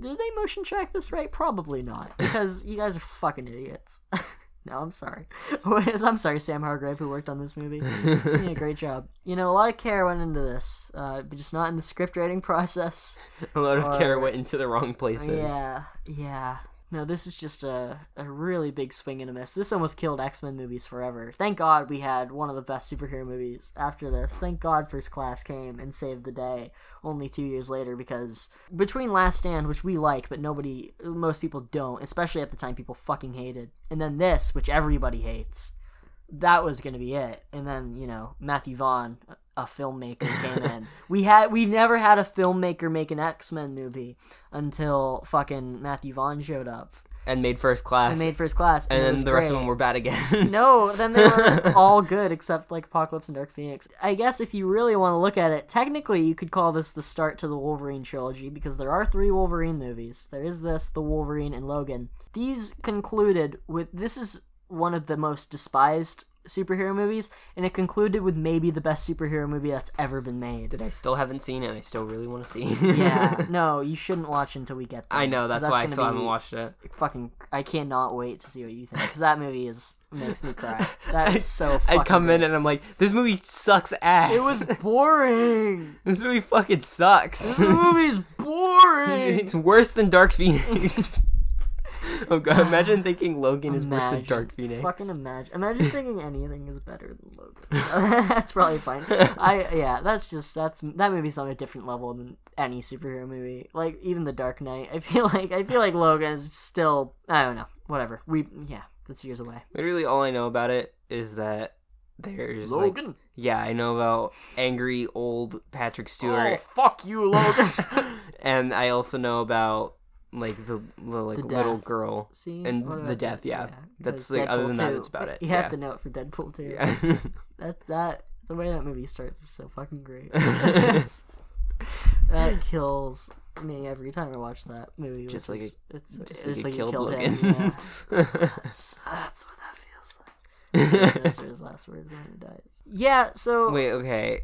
did they motion track this right? Probably not because you guys are fucking idiots. no, I'm sorry. I'm sorry, Sam Hargrave, who worked on this movie. You did a great job. You know, a lot of care went into this, uh, but just not in the script writing process. a lot of care went into the wrong places. Yeah, yeah. No, this is just a, a really big swing and a miss. This almost killed X Men movies forever. Thank God we had one of the best superhero movies after this. Thank God First Class came and saved the day only two years later because between Last Stand, which we like, but nobody, most people don't, especially at the time people fucking hated, and then this, which everybody hates, that was gonna be it. And then you know Matthew Vaughn, a filmmaker, came in. We had we've never had a filmmaker make an X Men movie until fucking Matthew Vaughn showed up. and made first class, and made first class, and it then the rest of them were bad again. No, then they were all good except like Apocalypse and Dark Phoenix. I guess if you really want to look at it, technically you could call this the start to the Wolverine trilogy because there are three Wolverine movies. There is this, the Wolverine, and Logan. These concluded with this is one of the most despised superhero movies, and it concluded with maybe the best superhero movie that's ever been made. that I still haven't seen and I still really want to see. yeah, no, you shouldn't watch until we get there. I know that's, why I still haven't watched it. Fucking, I cannot wait to see what you think because that movie is makes me cry. That's so. I come in and I'm like, this movie sucks ass. It was boring. this movie fucking sucks. This movie's boring. it's worse than Dark Phoenix. Oh god, imagine thinking Logan is worse than Imagine. Dark Phoenix. Fucking imagine. Imagine thinking anything is better than Logan. that's probably fine. I yeah, that's just that's that movie's on a different level than any superhero movie. Like even The Dark Knight. I feel like I feel like Logan is still I don't know. Whatever. We yeah, that's years away. Literally, all I know about it is that there's like, Logan. yeah, I know about angry old Patrick Stewart. oh fuck you, Logan. and I also know about like the, the like The little girl See, and the death. that? Yeah, that's like other Deadpool than that, 2. that's about it. You have yeah. to note for Deadpool too. Yeah. That that the way that movie starts is so fucking great. That kills me every time I watch that movie. Just like is- it's just it's like it you killed him, yeah. S- That's what that feels like. Those are his last words when he dies. Yeah. So Wait, okay.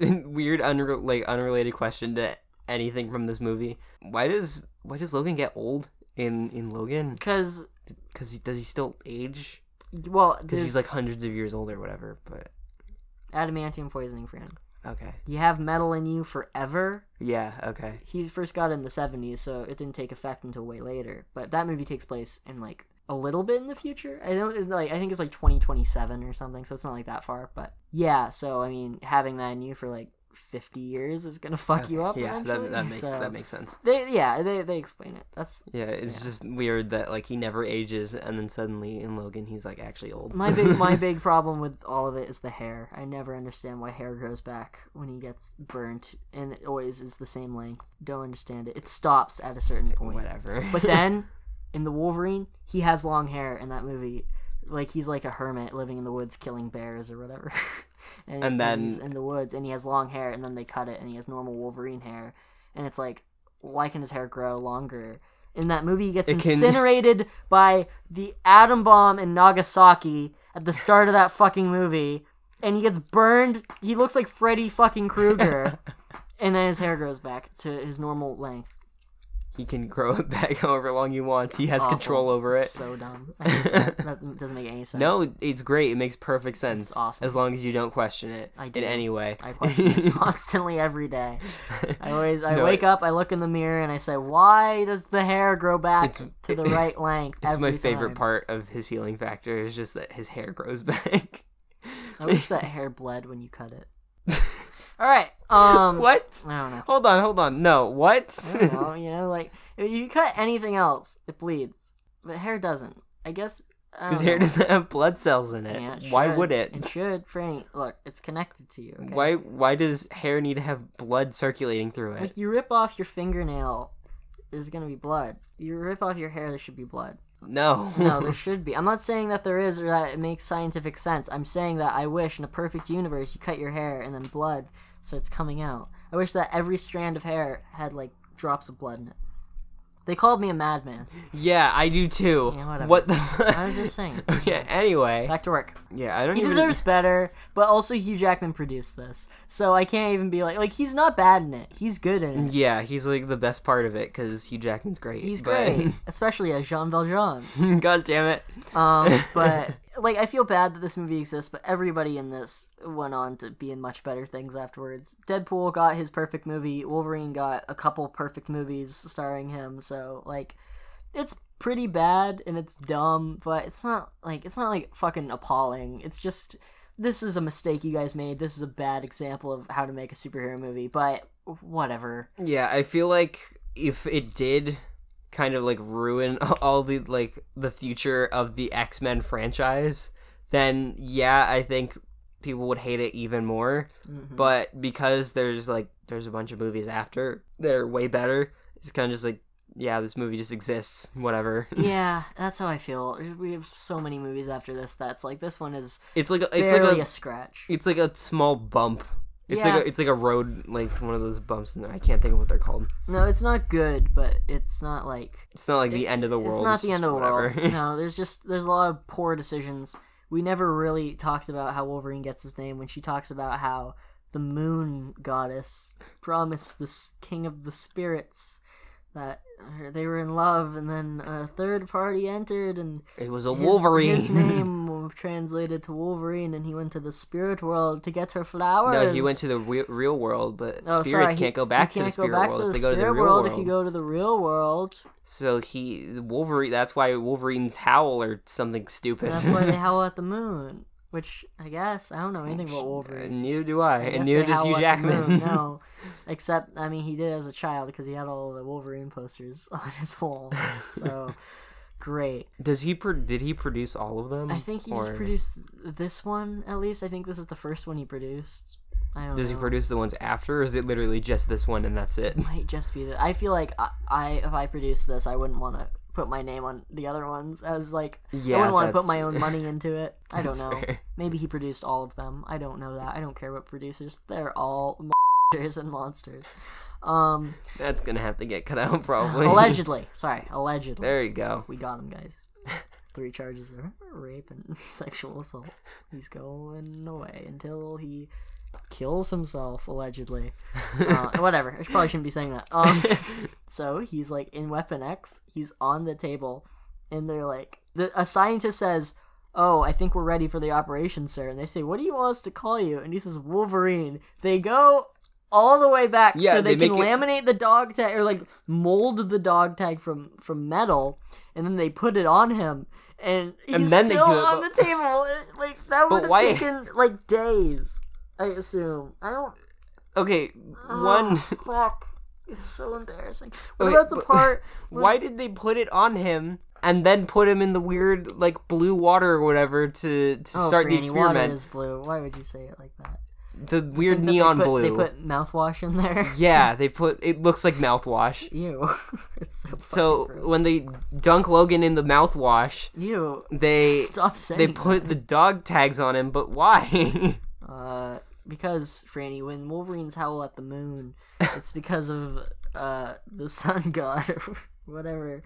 Weird, unre- like unrelated question to anything from this movie. Why does why does Logan get old in in Logan? because Because he does he still age? well, Because he's like hundreds of years old or whatever. But adamantium poisoning friend. okay, You have metal in you forever. yeah, okay, he first got it in the 70s so it didn't take effect until way later but that movie takes place in like a little bit in the future i don't like i think it's like 2027 or something so it's not like that far but yeah so i mean having that in you for like 50 years is gonna fuck you up yeah, eventually, that that makes so that makes sense. they yeah they, they explain it that's Yeah, it's just weird that like he never ages, and then suddenly in Logan he's like actually old. my big my big problem with all of it is the hair i never understand why hair grows back when he gets burnt and it always is the same length don't understand it it stops at a certain point whatever. But then in the Wolverine, he has long hair in that movie. Like he's like a hermit living in the woods killing bears or whatever. and, And then- he's in the woods and he has long hair and then they cut it and he has normal Wolverine hair. And it's like why can his hair grow longer? In that movie he gets It can- incinerated by the atom bomb in Nagasaki at the start of that fucking movie and he gets burned. He looks like Freddy fucking Krueger. and then his hair grows back to his normal length. He can grow it back however long he wants. He has Awful. control over it. So dumb. That. that doesn't make any sense. No, it's great. It makes perfect sense. awesome. As long as you don't question it I in do. any way. I question it constantly every day. I always I No, wake it- up, I look in the mirror, and I say, "Why does the hair grow back to the right length?" It's my favorite time? part of his healing factor is just that his hair grows back. I wish that hair bled when you cut it. All right. Um. what? I don't know. Hold on, hold on. No, what? Know. You know, like if you cut anything else, it bleeds, but hair doesn't. I guess. I hair doesn't have blood cells in it. Yeah, it Why would it? It should, Franny. Look, it's connected to you. Okay? Why why does hair need to have blood circulating through it? Like you rip off your fingernail, there's gonna be blood. You rip off your hair, there should be blood. No. No, there should be. I'm not saying that there is or that it makes scientific sense. I'm saying that I wish in a perfect universe you cut your hair and then blood starts coming out. I wish that every strand of hair had like drops of blood in it. They called me a madman. yeah, I do too. Yeah, whatever. what the I was just saying. Okay, anyway. Back to work. Yeah, I don't He even deserves better, but also Hugh Jackman produced this, so I can't even be like like he's not bad in it. He's good in it. Yeah, he's like the best part of it cuz Hugh Jackman's great. He's but- great, especially as Jean Valjean. God damn it. Um, but like I feel bad that this movie exists, but everybody in this went on to be in much better things afterwards. Deadpool got his perfect movie. Wolverine got a couple perfect movies starring him. So like, it's pretty bad and it's dumb, but it's not like it's not like fucking appalling. It's just this is a mistake you guys made. This is a bad example of how to make a superhero movie, but whatever. Yeah, I feel like if it did kind of like ruin all the like the future of the X-Men franchise, then yeah, I think people would hate it even more. Mm-hmm. But because there's like there's a bunch of movies after that are way better, it's kind of just like yeah, this movie just exists. Whatever. yeah, that's how I feel. We have so many movies after this that's like this one is It's like a, it's like a, a, scratch. it's like a small bump. It's like a, it's like a road like one of those bumps. And I can't think of what they're called. No, it's not good, but it's not like It's not like the end of the world. It's not the end of the whatever. world. No, there's just there's a lot of poor decisions. We never really talked about how Wolverine gets his name when she talks about how the moon goddess promised this king of the spirits that they were in love, and then a third party entered, and It was a his, Wolverine. His name translated to Wolverine, and he went to the spirit world to get her flowers. no, he went to the re- real world, but Oh, spirits sorry, can't go back he to the spirit world. to if the they go to the real world world. if you go to the real world. So he Wolverine. That's why Wolverine's howl or something stupid. That's why they howl at the moon. Which I guess I don't know anything about Uh, Wolverine. Neither do I, I and neither does Hugh the moon, Jackman. no, except I mean he did as a child because he had all the Wolverine posters on his wall. So great. Does he? Pro- did he produce all of them? I think he just Or produced this one at least. I think this is the first one he produced. I don't Does he produce the ones after, or is it literally just this one and that's it? Might just be that. I feel like I, I if I produced this, I wouldn't want to put my name on the other ones as like yeah, I wouldn't want to put my own money into it. I don't know. fair. Maybe he produced all of them. I don't know that. I don't care what producers. They're all and monsters. Um, That's gonna have to get cut out probably. allegedly. Sorry, allegedly. There you go. We got him, guys. Three charges of rape and sexual assault. He's going away until he kills himself, allegedly. Uh, whatever. I probably shouldn't be saying that. Um, so he's like in Weapon X. He's on the table, and they're like, the, a scientist says, "Oh, I think we're ready for the operation, sir." And they say, "What do you want us to call you?" And he says, "Wolverine." They go all the way back Yeah, so they, they can it- laminate the dog tag or like mold the dog tag from from metal, and then they put it on him. And he's And then they still do it, on but- the table. Like that would have why- taken like days. I assume. I don't. Okay, Oh, one. fuck. It's so embarrassing. What Okay, about the part? when- Why did they put it on him and then put him in the weird like blue water or whatever to to Oh, start the experiment water is blue. Why would you say it like that? The weird that they neon put- blue. They put mouthwash in there. Yeah, they put it looks like mouthwash. Ew. it's so. So gross. when they dunk Logan in the mouthwash, Ew. they Stop saying. they put that. the dog tags on him, but why? Uh, because Franny, when Wolverines howl at the moon, it's because of uh the sun god or whatever.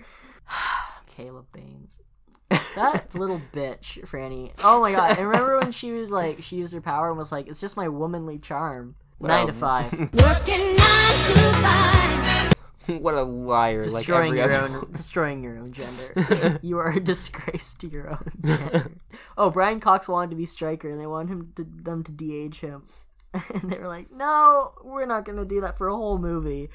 Caleb Baines. That little bitch, Franny. Oh my god! And remember when she was like, she used her power and was like, "It's just my womanly charm." Nine to five, Working nine to five. what a liar! destroying like your other... own, destroying your own gender. you are a disgrace to your own gender. Oh, Brian Cox wanted to be Stryker, and they wanted him to them to de-age him, and they were like, "No, we're not gonna do that for a whole movie."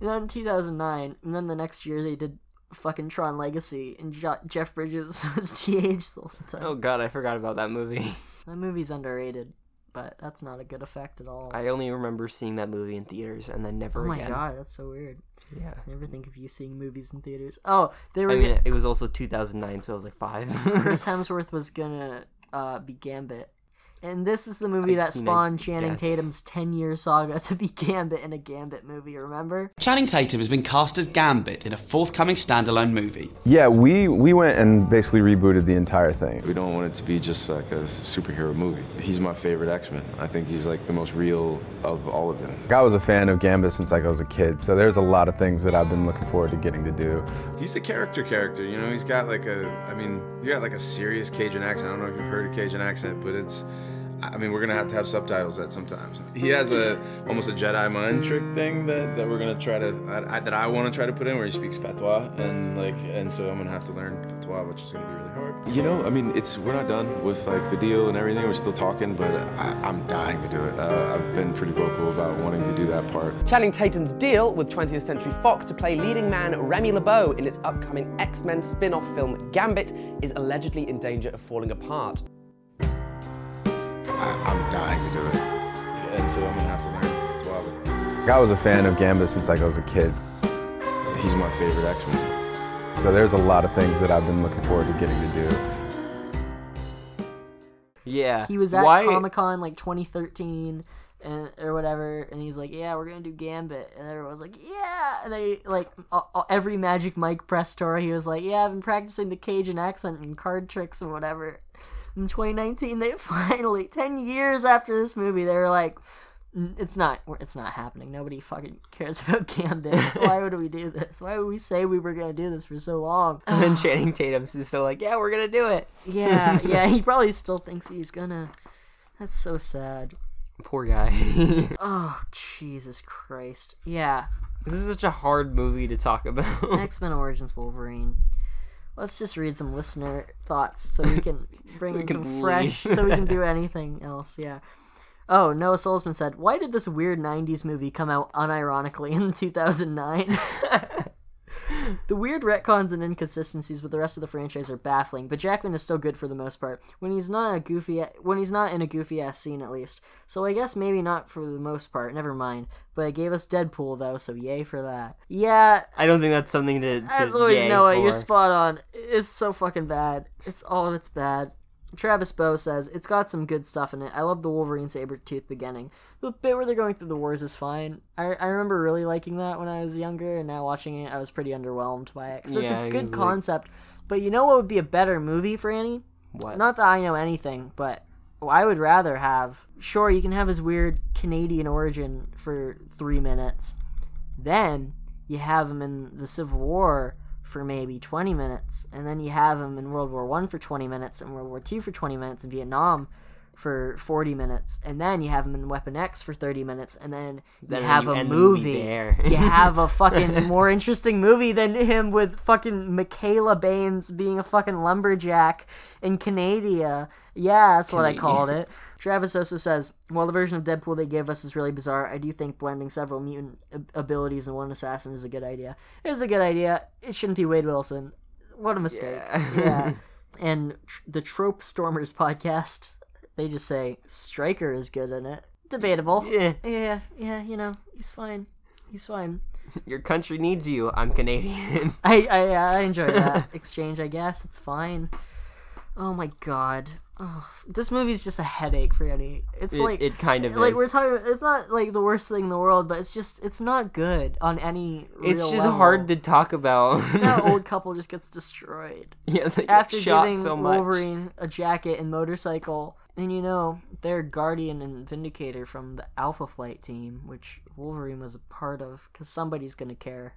And then 2009, and then the next year they did fucking Tron Legacy, and Jo- Jeff Bridges was de-aged the whole time. Oh god, I forgot about that movie. That movie's underrated, but that's not a good effect at all. I only remember seeing that movie in theaters and then never again. oh my again. god, that's so weird. Yeah. I never think of you seeing movies in theaters. Oh, they were. I mean, it was also 2009, so I was like five. Chris Hemsworth was gonna uh, be Gambit. And this is the movie that mean, I spawned Channing guess. Tatum's 10 year saga to be Gambit in a Gambit movie, remember? Channing Tatum has been cast as Gambit in a forthcoming standalone movie. Yeah, we we went and basically rebooted the entire thing. We don't want it to be just like a superhero movie. He's my favorite X-Men. I think he's like the most real of all of them. I was a fan of Gambit since like I was a kid, so there's a lot of things that I've been looking forward to getting to do. He's a character character, you know, he's got like a I mean, he got like a serious Cajun accent. I don't know if you've heard a Cajun accent, but it's I mean, we're gonna have to have subtitles at sometimes. He has a almost a Jedi mind trick thing that, that we're gonna try to I, I, that I want to try to put in where he speaks patois and like and so I'm gonna have to learn patois, which is gonna be really hard. You know, I mean, it's we're not done with like the deal and everything. We're still talking, but I, I'm dying to do it. Uh, I've been pretty vocal about wanting to do that part. Channing Tatum's deal with 20th Century Fox to play leading man Remy LeBeau in its upcoming X Men spin off film Gambit is allegedly in danger of falling apart. I, I'm dying to do it, and so I'm gonna have to learn patois. I was a fan of Gambit since like I was a kid, He's my favorite X-Men. so there's a lot of things that I've been looking forward to getting to do. yeah. He was at Why? Comic Con like 2013. and or whatever, and he's like, "Yeah, we're gonna do Gambit," and everyone was like, "Yeah," and they like a- a- every Magic Mike press tour, he was like, "Yeah, I've been practicing the Cajun accent and card tricks and whatever." In 2019, they finally, ten years after this movie, they were like, "It's not, it's not happening. Nobody fucking cares about Gambit. Why would we do this? Why would we say we were gonna do this for so long?" And then Channing Tatum's just still like, yeah, we're gonna do it. Yeah, yeah, he probably still thinks he's gonna. That's so sad. Poor guy. Oh, Jesus Christ. Yeah. this is such a hard movie to talk about. X Men Origins Wolverine. Let's just read some listener thoughts so we can bring we in can some fresh, so we can do anything else. Yeah. Oh, Noah Solzman said, Why did this weird 90s movie come out unironically in 2009? the weird retcons and inconsistencies with the rest of the franchise are baffling, but Jackman is still good for the most part. When he's not a goofy, when he's not in a goofy ass scene, at least. So I guess maybe not for the most part. Never mind. But it gave us Deadpool though, so yay for that. Yeah, I don't think that's something to. to as always, Noah, for. you're spot on. It's so fucking bad. It's all of it's bad. Travis Bow says it's got some good stuff in it. I love the Wolverine Sabretooth beginning. The bit where they're going through the wars is fine. I, I remember really liking that when I was younger, and now watching it, I was pretty underwhelmed by it. Because it's Yeah, a it good was like- concept. But you know what would be a better movie, Franny? What? Not that I know anything, but I would rather have. Sure, you can have his weird Canadian origin for three minutes. Then you have him in the Civil War for maybe 20 minutes. And then you have him in World War One for 20 minutes, and World War Two for 20 minutes, and Vietnam for 40 minutes. And then you have him in Weapon X for 30 minutes. And then you Then have you a movie movie. there. you have a fucking more interesting movie than him with fucking Michaela Baines being a fucking lumberjack in Canada. Yeah, that's what I called it. Travis also says, while the version of Deadpool they gave us is really bizarre, I do think blending several mutant abilities in one assassin is a good idea. It is a good idea. It shouldn't be Wade Wilson. What a mistake. Yeah. Yeah. and tr- the Trope Stormers podcast, they just say Stryker is good in it. Debatable. Yeah. Yeah, yeah, you know, he's fine. He's fine. Your country needs you. I'm Canadian. I I, I enjoy that exchange. I guess it's fine. Oh my god. Oh, this movie's just a headache for any. It's It- like it kind of like is. we're talking. It's not like the worst thing in the world, but it's just it's not good on any. it's just level. hard to talk about. that old couple just gets destroyed yeah, they after shot giving so much. Wolverine a jacket and motorcycle. And you know, they're Guardian and Vindicator from the Alpha Flight team, which Wolverine was a part of, because somebody's gonna care.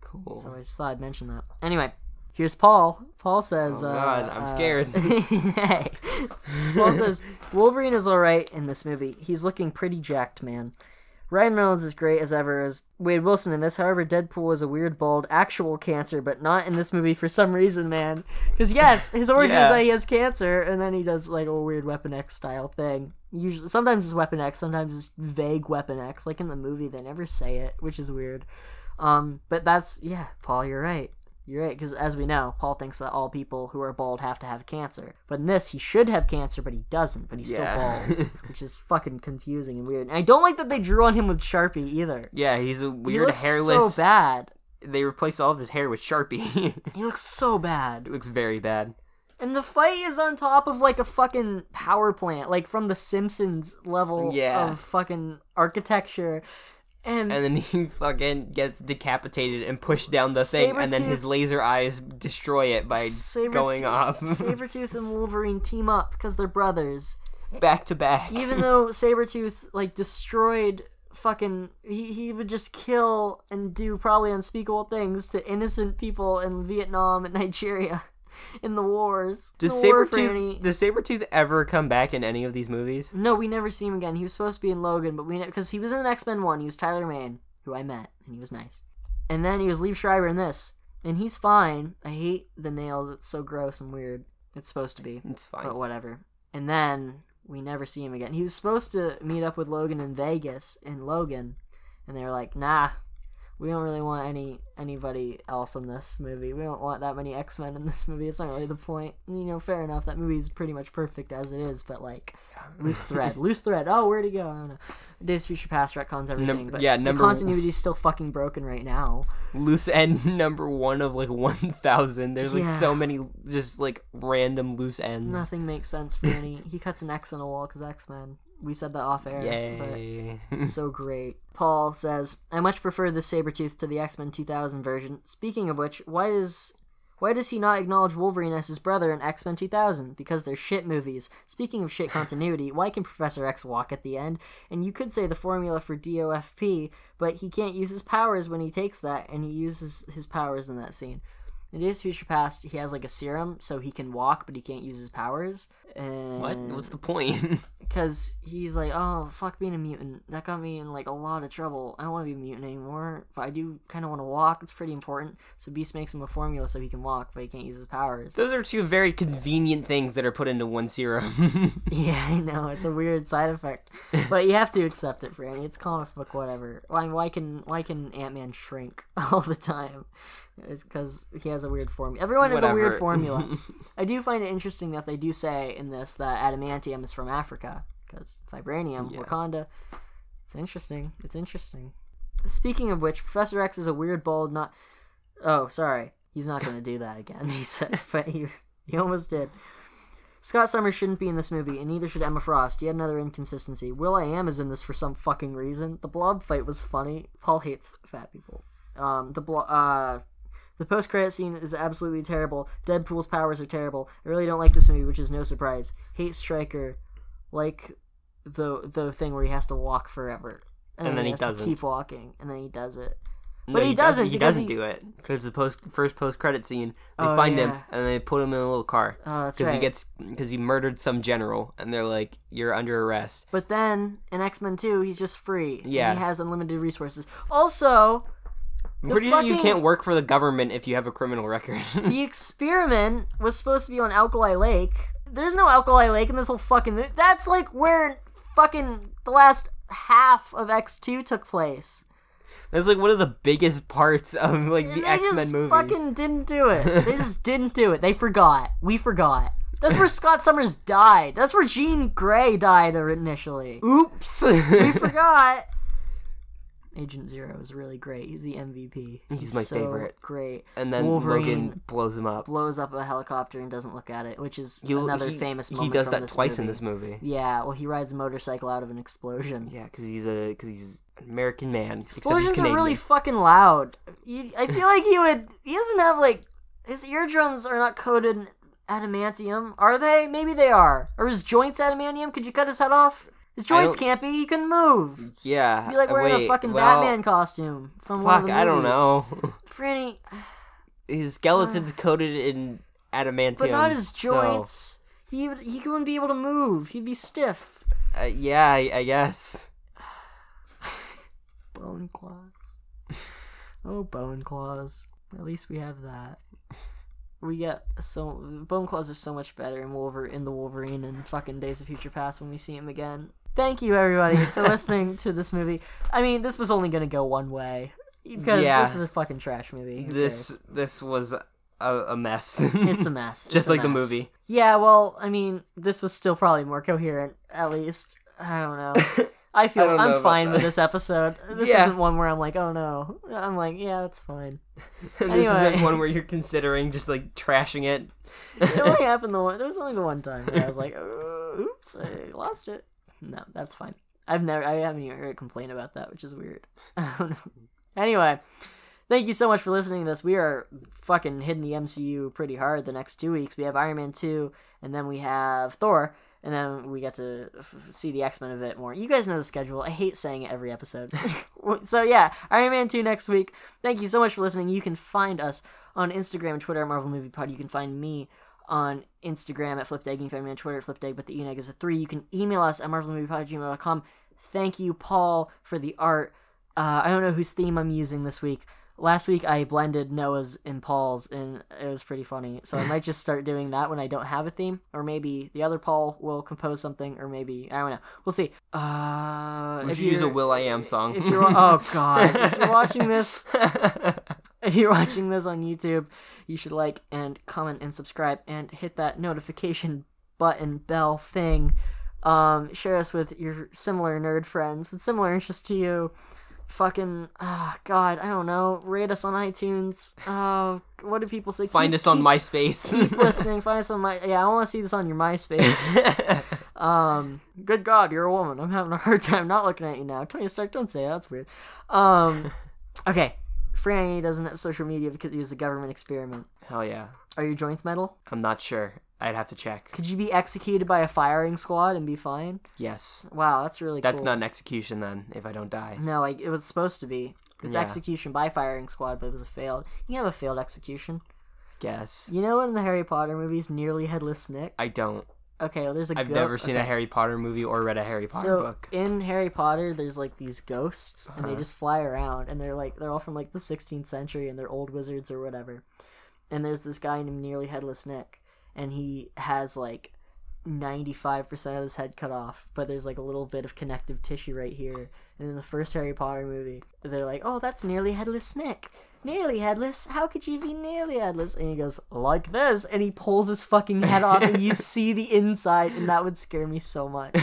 Cool. So I just thought I'd mention that. Anyway, here's Paul. Paul says, Oh, uh, God, I'm uh, scared. hey. Paul says, Wolverine is alright in this movie. He's looking pretty jacked, man. Ryan Reynolds is great as ever as Wade Wilson in this. However, Deadpool was a weird, bald, actual cancer, but not in this movie for some reason, man. Because yes, his origin Yeah. is that he has cancer, and then he does like a weird Weapon X style thing. Usually, sometimes it's Weapon X, sometimes it's vague Weapon X. Like in the movie, they never say it, which is weird. Um, but that's yeah, Paul, you're right. You're right, because as we know, Paul thinks that all people who are bald have to have cancer. But in this, he should have cancer, but he doesn't. But he's Yeah. still bald, which is fucking confusing and weird. And I don't like that they drew on him with Sharpie either. Yeah, he's a he weird looks hairless. so bad. They replaced all of his hair with Sharpie. He looks so bad. it looks very bad. And the fight is on top of like a fucking power plant, like from the Simpsons level Yeah. of fucking architecture. And, And then he fucking gets decapitated and pushed down the thing, and then his laser eyes destroy it by Saber- going off Sabretooth and Wolverine team up because they're brothers. back to back. Even though Sabretooth like destroyed fucking he, he would just kill and do probably unspeakable things to innocent people in Vietnam and Nigeria in the wars. Does The war, Sabretooth does Sabretooth ever come back in any of these movies? No, we never see him again. He was supposed to be in Logan, but we because he was in X Men One. He was Tyler Mane, who I met, and he was nice. And then he was Liev Schreiber in this, and he's fine. I hate the nails; it's so gross and weird. It's supposed to be, It's fine. but whatever. And then we never see him again. He was supposed to meet up with Logan in Vegas in Logan, and they were like, "Nah, we don't really want any anybody else in this movie. We don't want that many X Men in this movie. It's not really the point." You know, fair enough. That movie is pretty much perfect as it is, but like, loose thread, loose thread. Oh, where'd he go? I don't know. Days of Future Past retcons everything, but yeah, the number- continuity is still fucking broken right now. Loose end number one of like one thousand. There's like Yeah. so many just like random loose ends. Nothing makes sense for any. he cuts an X on a wall because X Men. We said that off air. Yay. But it's so great. Paul says, "I much prefer the Sabretooth to the X Men 2000 version. Speaking of which, why does why does he not acknowledge Wolverine as his brother in X Men 2000? Because they're shit movies. Speaking of shit continuity, why can Professor X walk at the end? And you could say the formula for DOFP, but he can't use his powers when he takes that, and he uses his powers in that scene." In Days of Future Past, he has like a serum so he can walk, but he can't use his powers. And What? What's the point? because he's like, oh fuck being a mutant. That got me in like a lot of trouble. I don't want to be a mutant anymore, but I do kind of want to walk. It's pretty important. So Beast makes him a formula so he can walk, but he can't use his powers. Those are two very convenient things that are put into one serum. yeah, I know it's a weird side effect, but you have to accept it, Franny. It's comic book, whatever. Why? Why can why can Ant Man shrink all the time? It's because he has a weird formula. Everyone has a weird formula. I do find it interesting that they do say in this that adamantium is from Africa because vibranium, Yeah. Wakanda. It's interesting. It's interesting. Speaking of which, Professor X is a weird, bald, not. Oh, sorry. He's not going to do that again. He said, but he he almost did. Scott Summers shouldn't be in this movie, and neither should Emma Frost. Yet another inconsistency. will.i.am is in this for some fucking reason. The blob fight was funny. Paul hates fat people. Um, the blo- uh, the post credit scene is absolutely terrible. Deadpool's powers are terrible. I really don't like this movie, which is no surprise. Hate Stryker, like the the thing where he has to walk forever, And then he has to doesn't. keep walking, and then he does it. No, But he doesn't, He doesn't he- do it because the post first post credit scene. They Oh, find him and they put him in a little car. Oh, that's he gets because he murdered some general, and they're like, "You're under arrest." But then in X Men Two, he's just free. and Yeah. he has unlimited resources. Also, I'm pretty sure you can't work for the government if you have a criminal record. the experiment was supposed to be on Alkali Lake. There's no Alkali Lake in this whole fucking. That's like where fucking the last half of X Two took place. That's like one of the biggest parts of like the X Men movies. fucking didn't do it. They just didn't do it. They forgot. We forgot. That's where Scott Summers died. That's where Jean Grey died initially. Oops. we forgot. Agent Zero is really great. He's the MVP. He's my so favorite. Great. And then Wolverine Logan blows him up. blows up a helicopter and doesn't look at it, which is He- another he- famous he does that twice in movie. this movie. Yeah, well, he rides a motorcycle out of an explosion. Yeah, because he's a because he's an American man. he's Explosions are really fucking loud. You, I feel like he would. He doesn't have like his eardrums are not coated adamantium, are they? Maybe they are. Or his joints adamantium? Could you cut his head off? His joints can't be. He couldn't move. Yeah. Be like wearing wait, a fucking well, Batman costume from Fuck, I don't know. Franny, His skeleton's coated in adamantium. but not his so, joints. He would, he wouldn't be able to move. He'd be stiff. uh, yeah, I, I guess. Bone claws. oh, bone claws. At least we have that. We get so bone claws are so much better in Wolverine in the Wolverine and fucking Days of Future Past when we see him again. Thank you everybody for listening to this movie. I mean, this was only gonna go one way because Yeah. this is a fucking trash movie. Who This cares? this was a, a mess. it's a mess. Just a like the movie. Yeah, well, I mean, this was still probably more coherent. At least I don't know. I feel I i'm about fine with this episode. This Yeah. isn't one where I'm like, oh no. I'm like, yeah, it's fine. this Anyway. isn't one where you're considering just like trashing it. it only happened the one. There was only the one time where I was like, "Oops, I lost it." No, that's fine. I've never, I haven't even heard a complaint about that, which is weird. Anyway, thank you so much for listening to this. We are fucking hitting the MCU pretty hard the next two weeks. We have Iron Man two, and then we have Thor, and then we get to f- see the X Men a bit more. You guys know the schedule. I hate saying it every episode. so yeah, Iron Man two next week. Thank you so much for listening. You can find us on Instagram and Twitter at Marvel Movie Pod. You can find me on Instagram at flipped egg. You can find me on Twitter at flipped egg, but the egg is a three. You can email us at marvelmoviepod at gmail.com. Thank you, Paul, for the art. Uh, I don't know whose theme I'm using this week. Last week I blended Noah's and Paul's, and it was pretty funny. So I might just start doing that when I don't have a theme, or maybe the other Paul will compose something, or maybe I don't know. We'll see. Uh, We if should use a will.i.am song. If you're oh god, if you're watching this, if you're watching this on YouTube, you should like and comment and subscribe and hit that notification button bell thing Um, share us with your similar nerd friends with similar interests to you. Fucking, ah, God, I don't know. Rate us on iTunes. Uh, what do people say? Find Keep- us on keep- MySpace. keep listening. Find us on my. Yeah, I want to see this on your MySpace. um, good God, you're a woman. I'm having a hard time not looking at you now. Tony Stark, don't say that. That's weird. Um, okay. Franny doesn't have social media because he was a government experiment. Hell yeah. Are your joints metal? I'm not sure. I'd have to check. Could you be executed by a firing squad and be fine? Yes. Wow, that's really That's cool. not an execution then, if I don't die. No, like it was supposed to be. It's Yeah. execution by firing squad, but it was a failed. You can have a failed execution. Guess. You know in the Harry Potter movies, nearly headless Nick. I don't. Okay, well, there's a. I've never seen a okay. Harry Potter movie or read a Harry Potter so book. in Harry Potter, there's like these ghosts, and they Uh-huh. just fly around, and they're like they're all from like the 16th century, and they're old wizards or whatever. And there's this guy named Nearly Headless Nick, and he has like 95% of his head cut off, but there's like a little bit of connective tissue right here. And in the first Harry Potter movie, they're like, "Oh, that's Nearly Headless Nick." Nearly headless? How could you be nearly headless? And he goes, like this. And he pulls his fucking head off, and you see the inside, and that would scare me so much.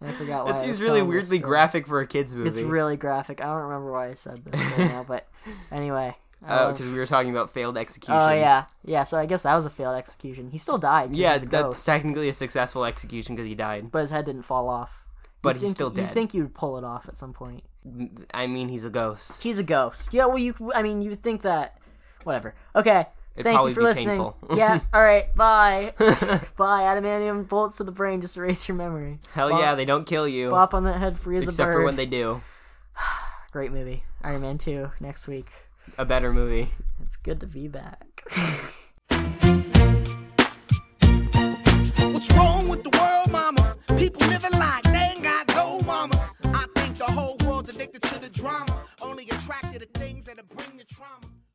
And I forgot why. It seems really weirdly graphic for a kids movie. It's really graphic. I don't remember why I said this right now, but anyway. Oh, oh. because we were talking about failed oh, executions. Oh yeah, yeah. So I guess that was a failed execution. He still died. Yeah, he's a that's ghost, technically a successful execution because he died. but his head didn't fall off. But You'd he's think- still You'd think you'd pull it off at some point. Mm, I mean, he's a ghost. He's a ghost. Yeah. Well, you. I mean, you would think that. Whatever. Okay. It'd Thank probably you for be listening. painful. yeah. All right. Bye. bye. Adamantium bolts to the brain. Just erase your memory. Hell Bop- yeah, they don't kill you. Bop on that head free as Except a bird. for when they do. Great movie. Iron Man 2 next week a better movie. It's good to be back. What's wrong with the world, mama? People living like they ain't got no mamas. I think the whole world's addicted to the drama, only attracted to things that bring